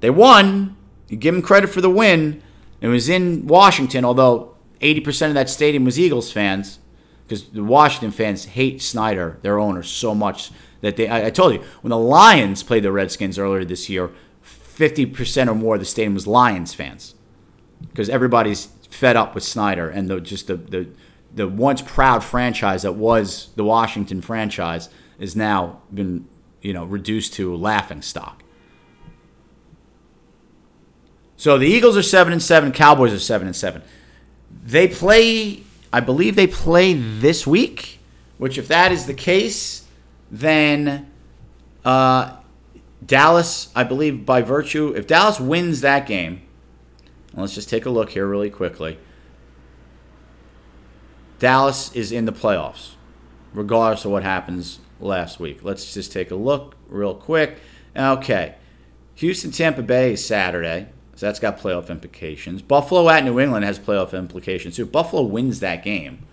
They won. You give them credit for the win. It was in Washington, although 80% of that stadium was Eagles fans. because the Washington fans hate Snyder, their owner, so much that they. I, I told you when the Lions played the Redskins earlier this year, fifty percent or more of the stadium was Lions fans, because everybody's fed up with Snyder and the just the the the once proud franchise that was the Washington franchise is now been you know reduced to laughing stock. So the Eagles are seven and seven, Cowboys are seven and seven. They play, I believe they play this week. Which, if that is the case, then uh, Dallas, I believe, by virtue, if Dallas wins that game, let's just take a look here really quickly. Dallas is in the playoffs, regardless of what happens last week. Let's just take a look real quick. Okay. Houston Tampa Bay is Saturday. So that's got playoff implications. Buffalo at New England has playoff implications too. If Buffalo wins that game,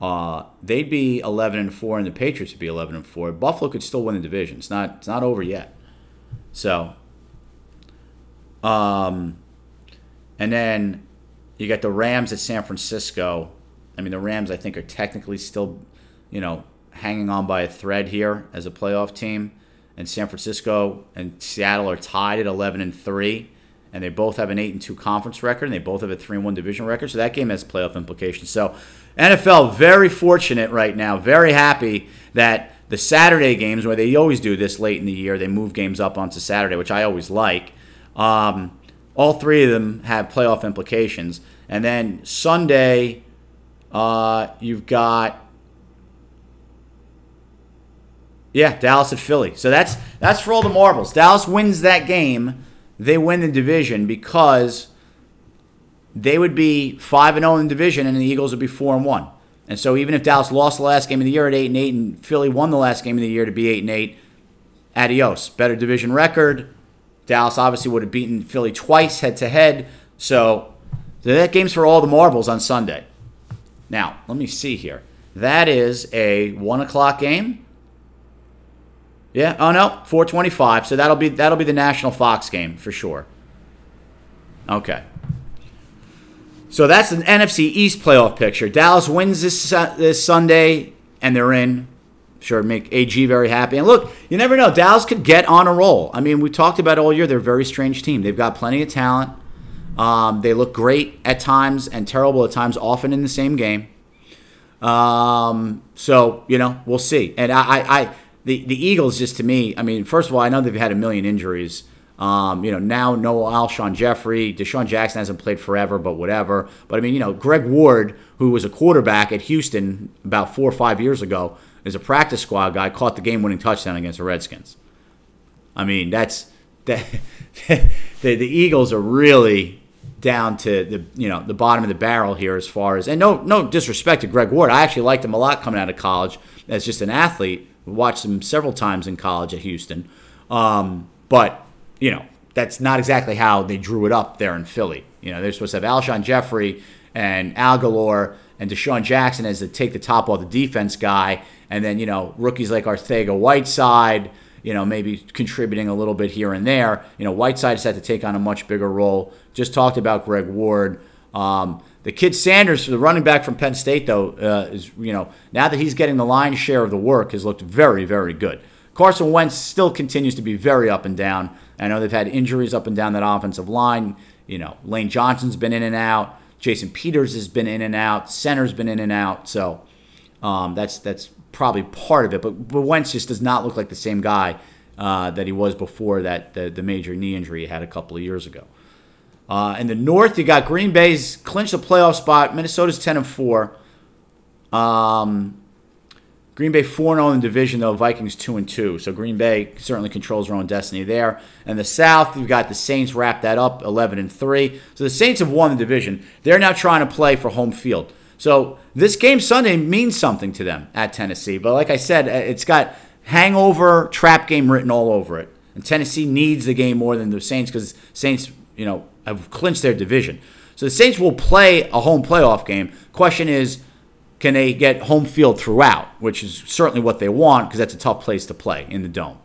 uh, they'd be 11 and 4 and the Patriots would be 11 and 4. Buffalo could still win the division. It's not it's not over yet. So um and then you got the Rams at San Francisco. I mean, the Rams I think are technically still, you know, hanging on by a thread here as a playoff team and San Francisco and Seattle are tied at 11 and 3 and they both have an 8 and 2 conference record and they both have a 3 and 1 division record so that game has playoff implications so NFL very fortunate right now very happy that the Saturday games where they always do this late in the year they move games up onto Saturday which I always like um, all three of them have playoff implications and then Sunday uh, you've got yeah, Dallas at Philly. So that's that's for all the marbles. Dallas wins that game, they win the division because they would be five and zero oh in the division, and the Eagles would be four and one. And so even if Dallas lost the last game of the year at eight and eight, and Philly won the last game of the year to be eight and eight, adios. Better division record. Dallas obviously would have beaten Philly twice head to head. So that game's for all the marbles on Sunday. Now let me see here. That is a one o'clock game. Yeah. Oh no, 425. So that'll be that'll be the National Fox game for sure. Okay. So that's an NFC East playoff picture. Dallas wins this this Sunday, and they're in. Sure, make AG very happy. And look, you never know. Dallas could get on a roll. I mean, we talked about all year. They're a very strange team. They've got plenty of talent. Um, they look great at times and terrible at times, often in the same game. Um, so you know, we'll see. And I, I, the the Eagles just to me, I mean, first of all, I know they've had a million injuries. Um, you know, now no Alshon Jeffery, DeSean Jackson hasn't played forever, but whatever. But I mean, you know, Greg Ward, who was a quarterback at Houston about four or five years ago, is a practice squad guy, caught the game-winning touchdown against the Redskins. I mean, that's that. the, the Eagles are really down to the you know the bottom of the barrel here as far as and no no disrespect to Greg Ward. I actually liked him a lot coming out of college as just an athlete watched him several times in college at Houston. Um, but, you know, that's not exactly how they drew it up there in Philly. You know, they're supposed to have Alshon Jeffery and Agholor and DeSean Jackson as the take the top off the defense guy. And then, you know, rookies like Arcega Whiteside, you know, maybe contributing a little bit here and there. You know, Whiteside's had to take on a much bigger role. Just talked about Greg Ward. Um, the kid Sanders, the running back from Penn State, though, uh, is you know now that he's getting the lion's share of the work, has looked very, very good. Carson Wentz still continues to be very up and down. I know they've had injuries up and down that offensive line. You know, Lane Johnson's been in and out. Jason Peters has been in and out. Center's been in and out. So um, that's that's probably part of it. But, but Wentz just does not look like the same guy uh, that he was before that the, the major knee injury he had a couple of years ago. Uh, in the North, you got Green Bay's clinched a playoff spot. Minnesota's ten and four. Um, Green Bay 4 0 in the division though. Vikings two and two. So Green Bay certainly controls their own destiny there. And the South, you've got the Saints wrap that up eleven and three. So the Saints have won the division. They're now trying to play for home field. So this game Sunday means something to them at Tennessee. But like I said, uh, it's got hangover trap game written all over it. And Tennessee needs the game more than the Saints because Saints, you know, have clinched their division. So the Saints will play a home playoff game. Question is, can they get home field throughout, which is certainly what they want because that's a tough place to play in the dome.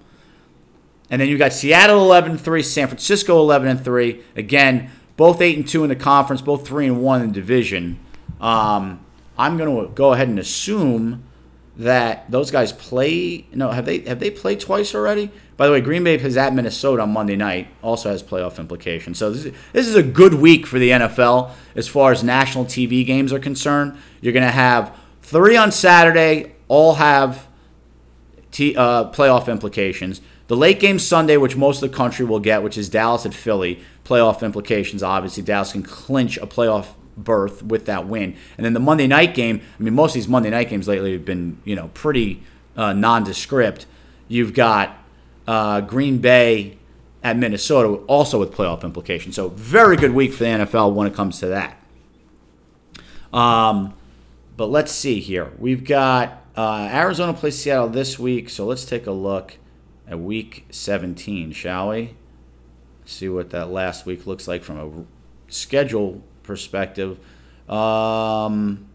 And then you got Seattle 11 3, San Francisco 11 3. Again, both 8 and 2 in the conference, both 3 and 1 in the division. Um, I'm going to go ahead and assume that those guys play. No, have they have they played twice already? By the way, Green Bay is at Minnesota on Monday night. Also has playoff implications. So this is, this is a good week for the NFL as far as national TV games are concerned. You're going to have three on Saturday. All have t- uh, playoff implications. The late game Sunday, which most of the country will get, which is Dallas at Philly, playoff implications. Obviously, Dallas can clinch a playoff berth with that win. And then the Monday night game. I mean, most of these Monday night games lately have been you know pretty uh, nondescript. You've got uh, Green Bay at Minnesota, also with playoff implications. So very good week for the NFL when it comes to that. Um, but let's see here. We've got uh, Arizona plays Seattle this week, so let's take a look at Week 17, shall we? See what that last week looks like from a schedule perspective. Um,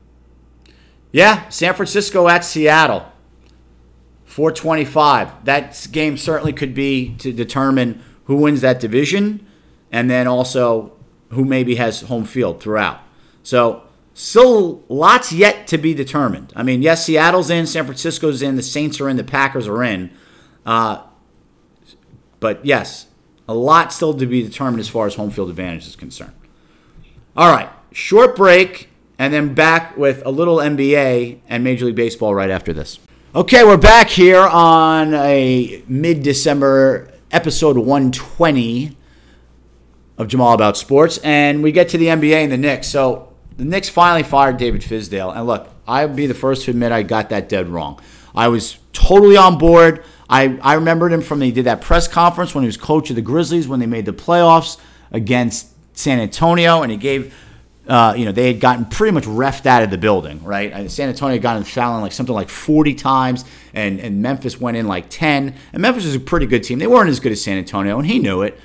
yeah, San Francisco at Seattle. 425. That game certainly could be to determine who wins that division and then also who maybe has home field throughout. So, still lots yet to be determined. I mean, yes, Seattle's in, San Francisco's in, the Saints are in, the Packers are in. Uh, but yes, a lot still to be determined as far as home field advantage is concerned. All right, short break, and then back with a little NBA and Major League Baseball right after this. Okay, we're back here on a mid December episode 120 of Jamal About Sports, and we get to the NBA and the Knicks. So the Knicks finally fired David Fizdale, and look, I'll be the first to admit I got that dead wrong. I was totally on board. I, I remembered him from he did that press conference when he was coach of the Grizzlies when they made the playoffs against San Antonio, and he gave uh, you know, they had gotten pretty much refed out of the building, right? And San Antonio had gotten fouling like something like 40 times, and, and Memphis went in like 10. And Memphis was a pretty good team. They weren't as good as San Antonio, and he knew it.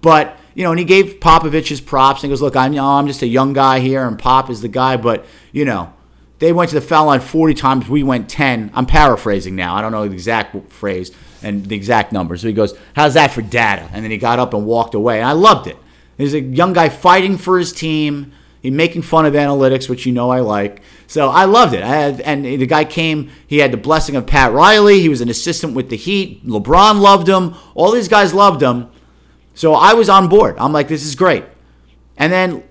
But, you know, and he gave Popovich his props and goes, Look, I'm, you know, I'm just a young guy here, and Pop is the guy, but, you know, they went to the foul line 40 times. We went 10. I'm paraphrasing now. I don't know the exact phrase and the exact number. So he goes, How's that for data? And then he got up and walked away. And I loved it. He's a young guy fighting for his team he making fun of analytics, which you know I like. So I loved it. I had, and the guy came. He had the blessing of Pat Riley. He was an assistant with the Heat. LeBron loved him. All these guys loved him. So I was on board. I'm like, this is great. And then,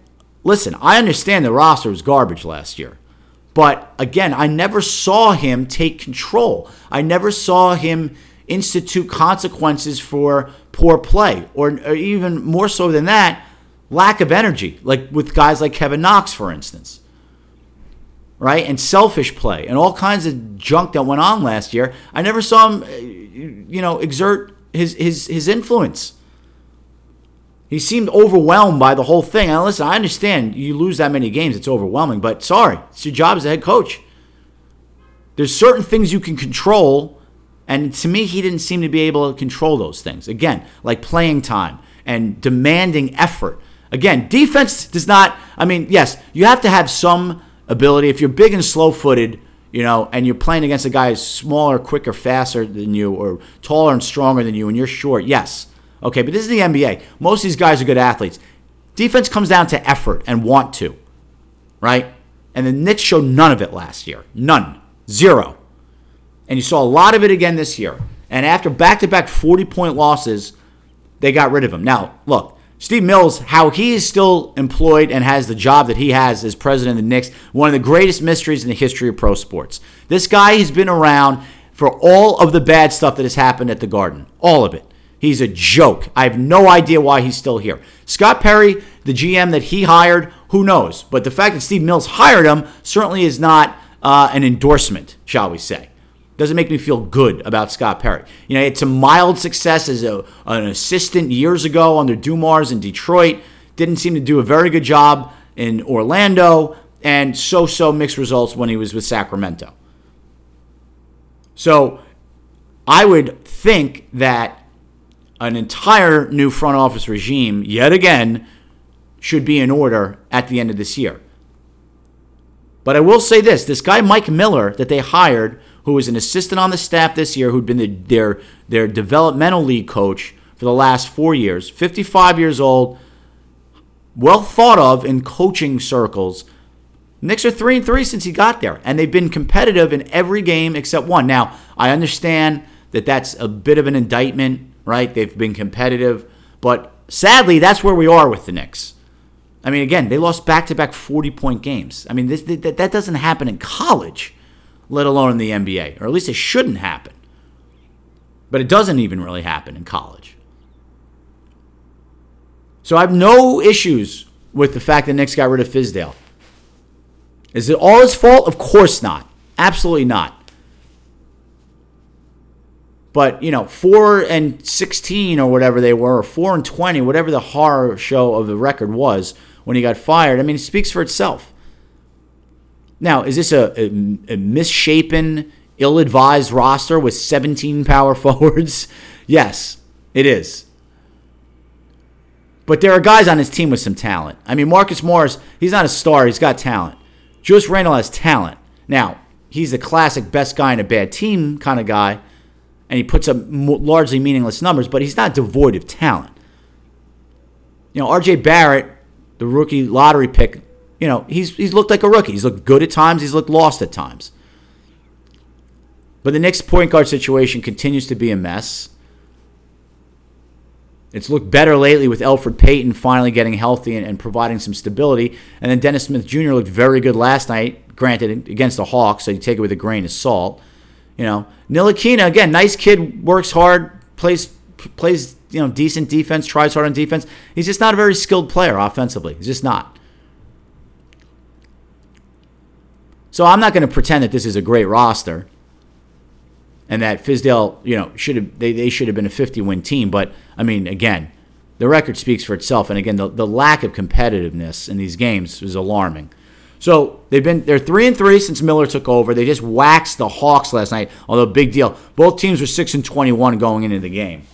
listen, I understand the roster was garbage last year. But again, I never saw him take control. I never saw him institute consequences for poor play, or, or even more so than that, lack of energy, like with guys like Kevin Knox, for instance. Right? And selfish play and all kinds of junk that went on last year. I never saw him, uh, you know, exert his, his, his influence. He seemed overwhelmed by the whole thing. And listen, I understand you lose that many games, it's overwhelming, but sorry, it's your job as a head coach. There's certain things you can control, and to me, he didn't seem to be able to control those things. Again, like playing time and demanding effort. Again, defense does not, I mean, yes, you have to have some ability. If you're big and slow footed, you know, and you're playing against a guy who's smaller, quicker, faster than you, or taller and stronger than you, and you're short, yes. Okay, but this is the NBA. Most of these guys are good athletes. Defense comes down to effort and want to, right? And the Knicks showed none of it last year. None. Zero. And you saw a lot of it again this year. And after back to back 40 point losses, they got rid of him. Now, look, Steve Mills, how he is still employed and has the job that he has as president of the Knicks, one of the greatest mysteries in the history of pro sports. This guy has been around for all of the bad stuff that has happened at the Garden, all of it. He's a joke. I have no idea why he's still here. Scott Perry, the GM that he hired, who knows? But the fact that Steve Mills hired him certainly is not uh, an endorsement, shall we say doesn't make me feel good about Scott Perry. You know, it's a mild success as a, an assistant years ago under Dumars in Detroit. Didn't seem to do a very good job in Orlando, and so-so mixed results when he was with Sacramento. So I would think that an entire new front office regime, yet again, should be in order at the end of this year. But I will say this this guy, Mike Miller, that they hired, who was an assistant on the staff this year, who'd been the, their, their developmental league coach for the last four years, 55 years old, well thought of in coaching circles. Knicks are three and three since he got there, and they've been competitive in every game except one. Now, I understand that that's a bit of an indictment, right? They've been competitive, but sadly, that's where we are with the Knicks. I mean, again, they lost back-to-back 40-point games. I mean, this, that, that doesn't happen in college, let alone in the NBA, or at least it shouldn't happen. But it doesn't even really happen in college. So I have no issues with the fact that Knicks got rid of Fizdale. Is it all his fault? Of course not. Absolutely not. But, you know, 4 and 16 or whatever they were, or 4 and 20, whatever the horror show of the record was when he got fired, I mean, it speaks for itself. Now, is this a, a, a misshapen, ill advised roster with 17 power forwards? yes, it is. But there are guys on his team with some talent. I mean, Marcus Morris, he's not a star, he's got talent. Julius Randle has talent. Now, he's the classic best guy in a bad team kind of guy, and he puts up largely meaningless numbers, but he's not devoid of talent. You know, RJ Barrett, the rookie lottery pick, you know, he's he's looked like a rookie. He's looked good at times, he's looked lost at times. But the Knicks point guard situation continues to be a mess. It's looked better lately with Elfrid Payton finally getting healthy and, and, providing some stability. And then Dennis Smith Jr. looked very good last night, granted against the Hawks, so you take it with a grain of salt. You know, Ntilikina again, nice kid, works hard, plays plays you know decent defense, tries hard on defense. He's just not a very skilled player offensively. He's just not. So I'm not going to pretend that this is a great roster and that Fizdale, you know, should have they, they should have been a 50 win team. But I mean, again, the record speaks for itself. And again, the, the lack of competitiveness in these games is alarming. So they've been they're three and three since Miller took over. They just waxed the Hawks last night, although big deal. Both teams were six and twenty one going into the game.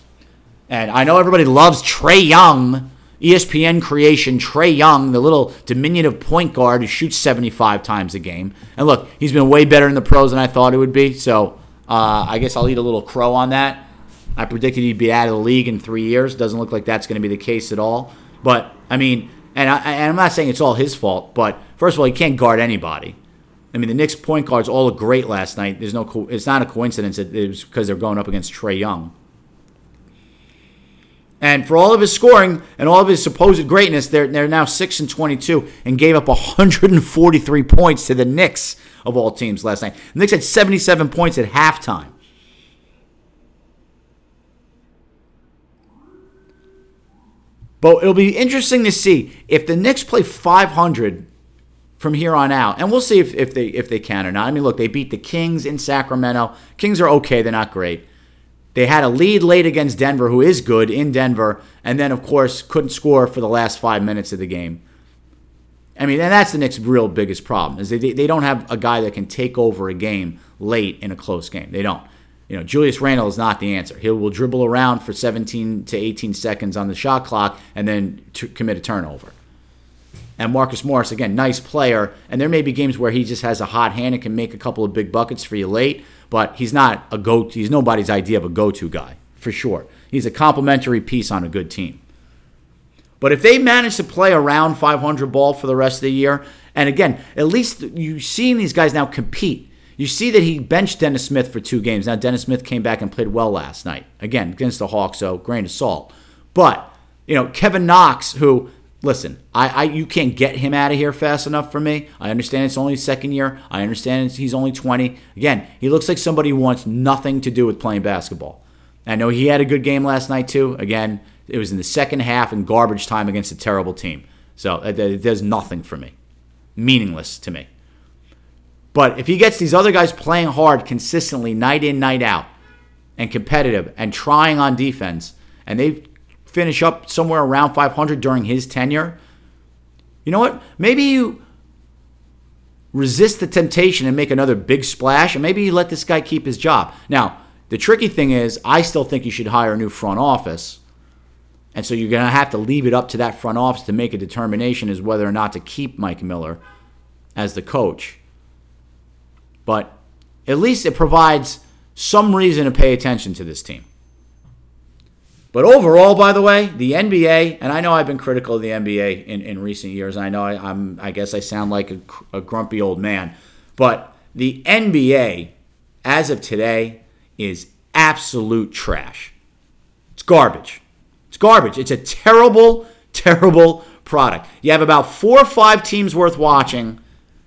And I know everybody loves Trae Young, ESPN creation, Trae Young, the little diminutive point guard who shoots 75 times a game. And look, he's been way better in the pros than I thought he would be. So uh, I guess I'll eat a little crow on that. I predicted he'd be out of the league in three years. Doesn't look like that's going to be the case at all. But I mean, and, I, and I'm not saying it's all his fault. But first of all, he can't guard anybody. I mean, the Knicks point guards all look great last night. There's no, co- it's not a coincidence that it was because they're going up against Trae Young. And for all of his scoring and all of his supposed greatness, they're, they're now 6 and 22 and gave up 143 points to the Knicks of all teams last night. The Knicks had 77 points at halftime. But it'll be interesting to see if the Knicks play 500 from here on out, and we'll see if, if they if they can or not. I mean, look, they beat the Kings in Sacramento. Kings are okay; they're not great. They had a lead late against Denver, who is good in Denver, and then of course couldn't score for the last five minutes of the game. I mean, and that's the Knicks' real biggest problem is they, they don't have a guy that can take over a game late in a close game. They don't. You know, Julius Randle is not the answer. He will dribble around for 17 to 18 seconds on the shot clock and then commit a turnover. And Marcus Morris, again, nice player. And there may be games where he just has a hot hand and can make a couple of big buckets for you late, but he's not a go. He's nobody's idea of a go-to guy for sure. He's a complementary piece on a good team. But if they manage to play around 500 ball for the rest of the year, and again, at least you're seeing these guys now compete. You see that he benched Dennis Smith for two games. Now, Dennis Smith came back and played well last night. Again, against the Hawks, so grain of salt. But, you know, Kevin Knox, who, listen, I, I you can't get him out of here fast enough for me. I understand it's only second year. I understand he's only 20. Again, he looks like somebody who wants nothing to do with playing basketball. I know he had a good game last night, too. Again, it was in the second half and garbage time against a terrible team. So uh, it, it does nothing for me. Meaningless to me. But if he gets these other guys playing hard consistently, night in, night out, and competitive, and trying on defense, and they finish up somewhere around 500 during his tenure, you know what? Maybe you resist the temptation and make another big splash, and maybe you let this guy keep his job. Now, the tricky thing is, I still think you should hire a new front office and so you're going to have to leave it up to that front office to make a determination as whether or not to keep Mike Miller as the coach. But at least it provides some reason to pay attention to this team. But overall, by the way, the NBA, and I know I've been critical of the NBA in, in recent years, I know I, am I guess I sound like a, a grumpy old man, but the NBA, as of today, is absolute trash. It's garbage. It's garbage. It's a terrible, terrible product. You have about four or five teams worth watching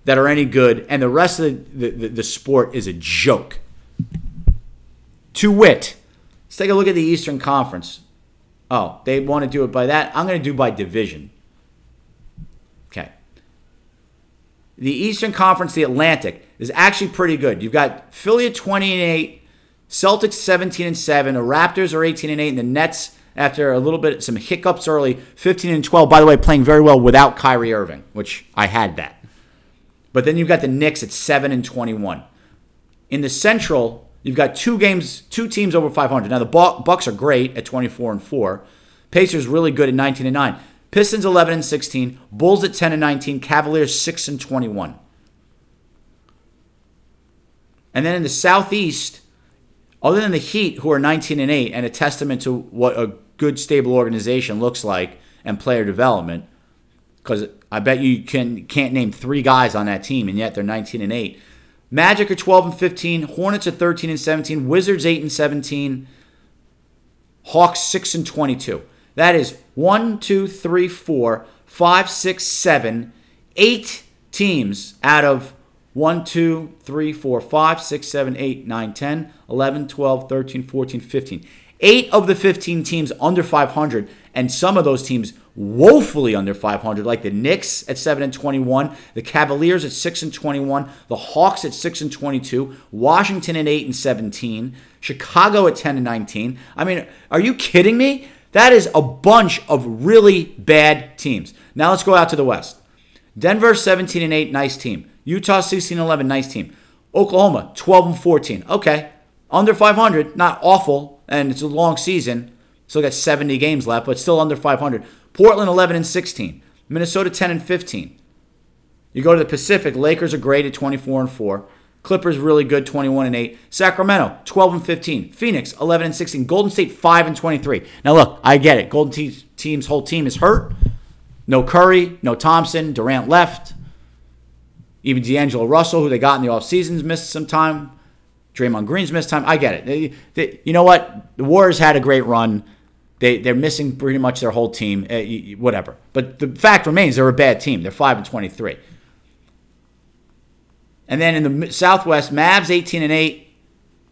that are any good, and the rest of the, the, the sport is a joke. To wit, let's take a look at the Eastern Conference. Oh, they want to do it by that. I'm going to do by division. Okay. The Eastern Conference, the Atlantic, is actually pretty good. You've got Philly at 20 and 8, Celtics 17 and 7, the Raptors are 18 and 8, and the Nets after a little bit some hiccups early, 15 and 12. By the way, playing very well without Kyrie Irving, which I had that. But then you've got the Knicks at 7 and 21. In the Central, you've got two games, two teams over 500. Now the Bucks are great at 24 and 4. Pacers really good at 19 and 9. Pistons 11 and 16, Bulls at 10 and 19, Cavaliers 6 and 21. And then in the Southeast, other than the Heat, who are 19 and 8, and a testament to what a good, stable organization looks like and player development, because I bet you can can't name three guys on that team, and yet they're 19 and 8. Magic are 12 and 15, Hornets are 13 and 17, Wizards 8 and 17, Hawks 6 and 22. That is 1, 2, 3, 4, 5, 6, 7, 8 teams out of 1, 2, 3, 4, 5, 6, 7, 8, 9, 10, 11, 12, 13, 14, 15. Eight of the 15 teams under 500, and some of those teams woefully under 500, like the Knicks at 7 and 21, the Cavaliers at 6 and 21, the Hawks at 6 and 22, Washington at 8 and 17, Chicago at 10 and 19. I mean, are you kidding me? That is a bunch of really bad teams. Now let's go out to the West. Denver 17 and 8, nice team. Utah 16 and 11, nice team. Oklahoma 12 and 14. Okay. Under 500, not awful, and it's a long season. Still got 70 games left, but still under 500. Portland 11 and 16. Minnesota 10 and 15. You go to the Pacific, Lakers are great at 24 and 4. Clippers really good, 21 and 8. Sacramento, 12 and 15. Phoenix, 11 and 16. Golden State, 5 and 23. Now look, I get it. Golden Team's whole team is hurt. No Curry, no Thompson. Durant left. Even D'Angelo Russell, who they got in the offseason, missed some time. Draymond Green's missed time. I get it. They, they, you know what? The Warriors had a great run. They, they're missing pretty much their whole team, uh, whatever. But the fact remains they're a bad team. They're 5 and 23. And then in the Southwest, Mavs 18 and 8,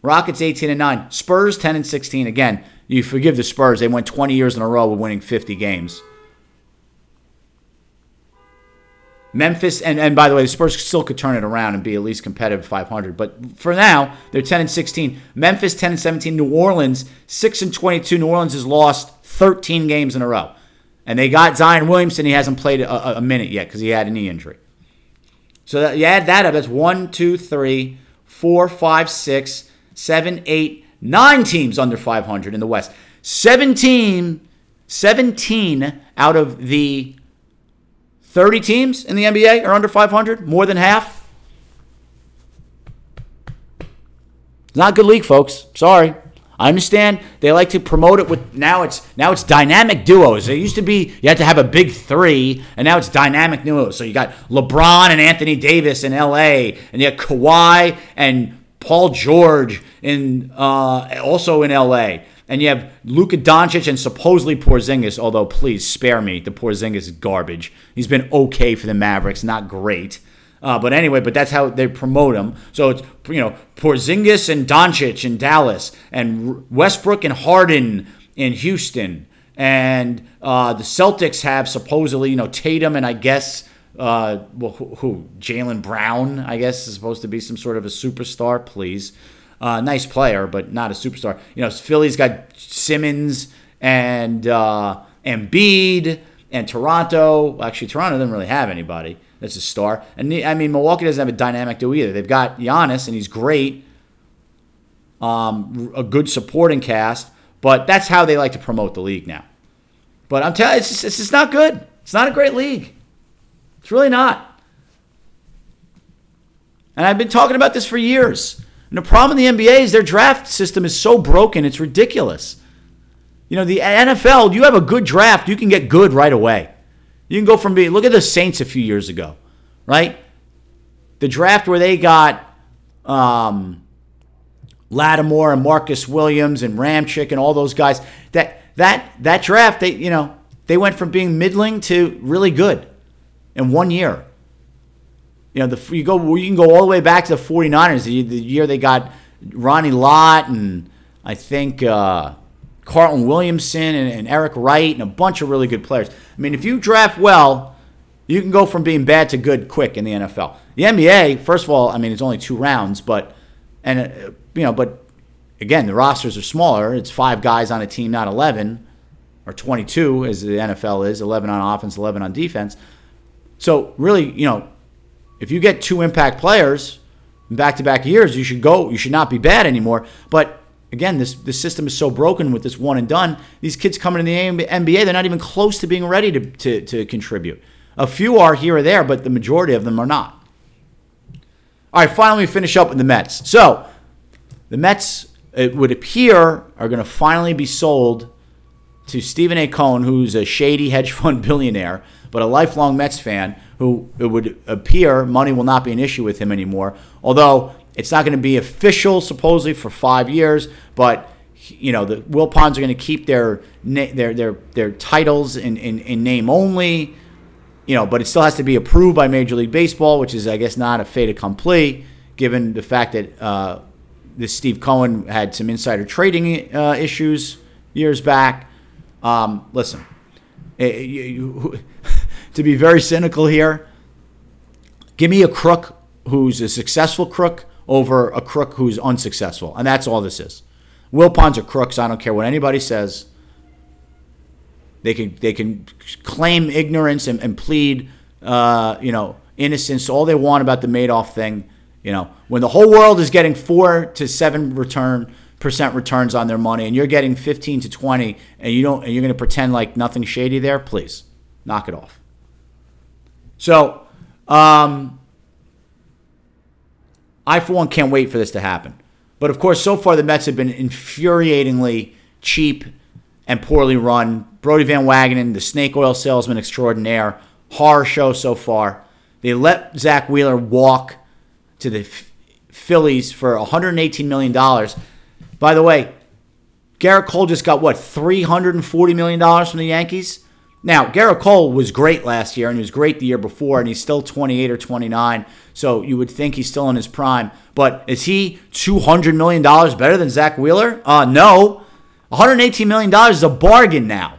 Rockets 18 and 9, Spurs 10 and 16. Again, you forgive the Spurs. They went 20 years in a row with winning 50 games. Memphis, and, and by the way, the Spurs still could turn it around and be at least competitive 500. But for now, they're 10 and 16. Memphis 10 and 17. New Orleans 6 and 22. New Orleans has lost 13 games in a row. And they got Zion Williamson. He hasn't played a, a minute yet because he had a knee injury. So that, you add that up, that's one, two, three, four, five, six, seven, eight, nine teams under 500 in the West. 17, 17 out of the 30 teams in the NBA are under 500, more than half. It's not a good league, folks. Sorry. I understand they like to promote it with now it's now it's dynamic duos. It used to be you had to have a big three, and now it's dynamic duos. So you got LeBron and Anthony Davis in L.A., and you got Kawhi and Paul George in uh, also in L.A. And you have Luka Doncic and supposedly Porzingis. Although please spare me, the Porzingis is garbage. He's been okay for the Mavericks, not great. Uh, but anyway, but that's how they promote him. So it's you know Porzingis and Doncic in Dallas, and Westbrook and Harden in Houston, and uh, the Celtics have supposedly you know Tatum and I guess uh, well, who, who Jaylen Brown I guess is supposed to be some sort of a superstar. Please, uh, nice player, but not a superstar. You know Philly's got Simmons and uh, Embiid and Toronto. Actually, Toronto doesn't really have anybody that's a star. And I mean, Milwaukee doesn't have a dynamic duo either. They've got Giannis, and he's great, um, a good supporting cast. But that's how they like to promote the league now. But I'm telling you, it's just, it's just not good. It's not a great league. It's really not. And I've been talking about this for years. And the problem in the NBA is their draft system is so broken, it's ridiculous. You know, the NFL, you have a good draft, you can get good right away. You can go from being, look at the Saints a few years ago, right? The draft where they got um, Lattimore and Marcus Williams and Ramczyk and all those guys. That that that draft, they you know they went from being middling to really good in one year. You know, the you go you can go all the way back to the 49ers, the, the year they got Ronnie Lott and I think uh, Carlton Williamson and, and Eric Wright and a bunch of really good players. I mean, if you draft well, you can go from being bad to good quick in the NFL. The NBA, first of all, I mean, it's only two rounds, but and uh, you know, but again, the rosters are smaller. It's five guys on a team, not 11 or 22 as the NFL is 11 on offense, 11 on defense. So really, you know, if you get two impact players back to back years, you should go. You should not be bad anymore. But again, this this system is so broken with this one and done. These kids coming in the NBA, they're not even close to being ready to, to, to contribute. A few are here or there, but the majority of them are not. All right, finally, we finish up with the Mets. So the Mets, it would appear, are going to finally be sold to Steven A. Cohen, who's a shady hedge fund billionaire, but a lifelong Mets fan, who it would appear money will not be an issue with him anymore. Although it's not going to be official, supposedly, for five years, but you know the Wilpons are going to keep their their their their titles in, in, in name only. You know, but it still has to be approved by Major League Baseball, which is, I guess, not a fait accompli, given the fact that uh, this Steve Cohen had some insider trading uh, issues years back. Um, listen, you, eh, you, to be very cynical here, give me a crook who's a successful crook over a crook who's unsuccessful, and that's all this is. Will Wilpons are crooks. I don't care what anybody says. They can they can claim ignorance and, and plead, uh, you know, innocence all they want about the Madoff thing. You know, when the whole world is getting four to seven return percent returns on their money, and you're getting 15 to 20, and you don't, and you're going to pretend like nothing shady there, please knock it off. So, um, I for one can't wait for this to happen. But of course, so far the Mets have been infuriatingly cheap and poorly run. Brodie Van Wagenen, the snake oil salesman extraordinaire, horror show so far. They let Zack Wheeler walk to the Phillies for $118 million. By the way, Gerrit Cole just got what, $340 million from the Yankees? Now, Gerrit Cole was great last year and he was great the year before, and he's still 28 or 29. So you would think he's still in his prime. But is he $200 million better than Zack Wheeler? Uh, no. $118 million is a bargain now.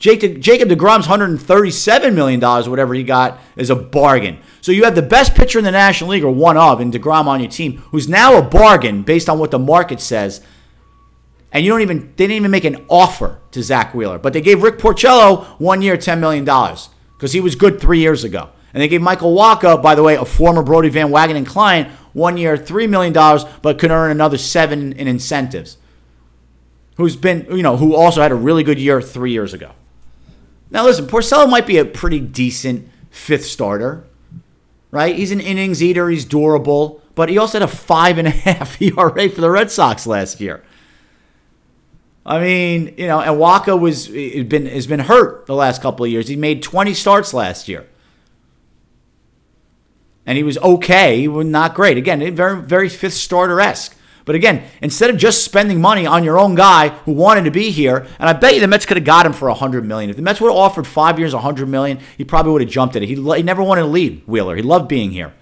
Jacob, Jacob DeGrom's $137 million, whatever he got, is a bargain. So you have the best pitcher in the National League, or one of, in DeGrom on your team, who's now a bargain based on what the market says. And you don't even, they didn't even make an offer to Zack Wheeler. But they gave Rick Porcello one year, $10 million, because he was good three years ago. And they gave Michael Wacha, by the way, a former Brodie Van Wagenen client, one year, $3 million, but could earn another seven in incentives. Who's been, you know, who also had a really good year three years ago. Now, listen, Porcello might be a pretty decent fifth starter, right? He's an innings eater, he's durable, but he also had a five and a half ERA for the Red Sox last year. I mean, you know, and Wacha was been has been hurt the last couple of years. He made 20 starts last year. And he was okay, he was not great. Again, very very fifth starter esque. But again, instead of just spending money on your own guy who wanted to be here, and I bet you the Mets could have got him for a hundred million. If the Mets would have offered five years, a hundred million, he probably would have jumped at it. He, he never wanted to leave Wheeler. He loved being here.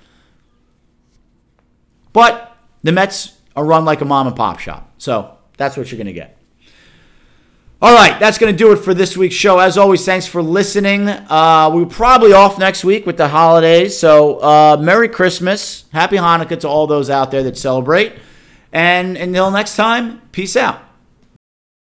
But the Mets are run like a mom and pop shop, so that's what you're going to get. All right, that's going to do it for this week's show. As always, thanks for listening. Uh, we're probably off next week with the holidays, so uh, Merry Christmas, Happy Hanukkah to all those out there that celebrate. And until next time, peace out.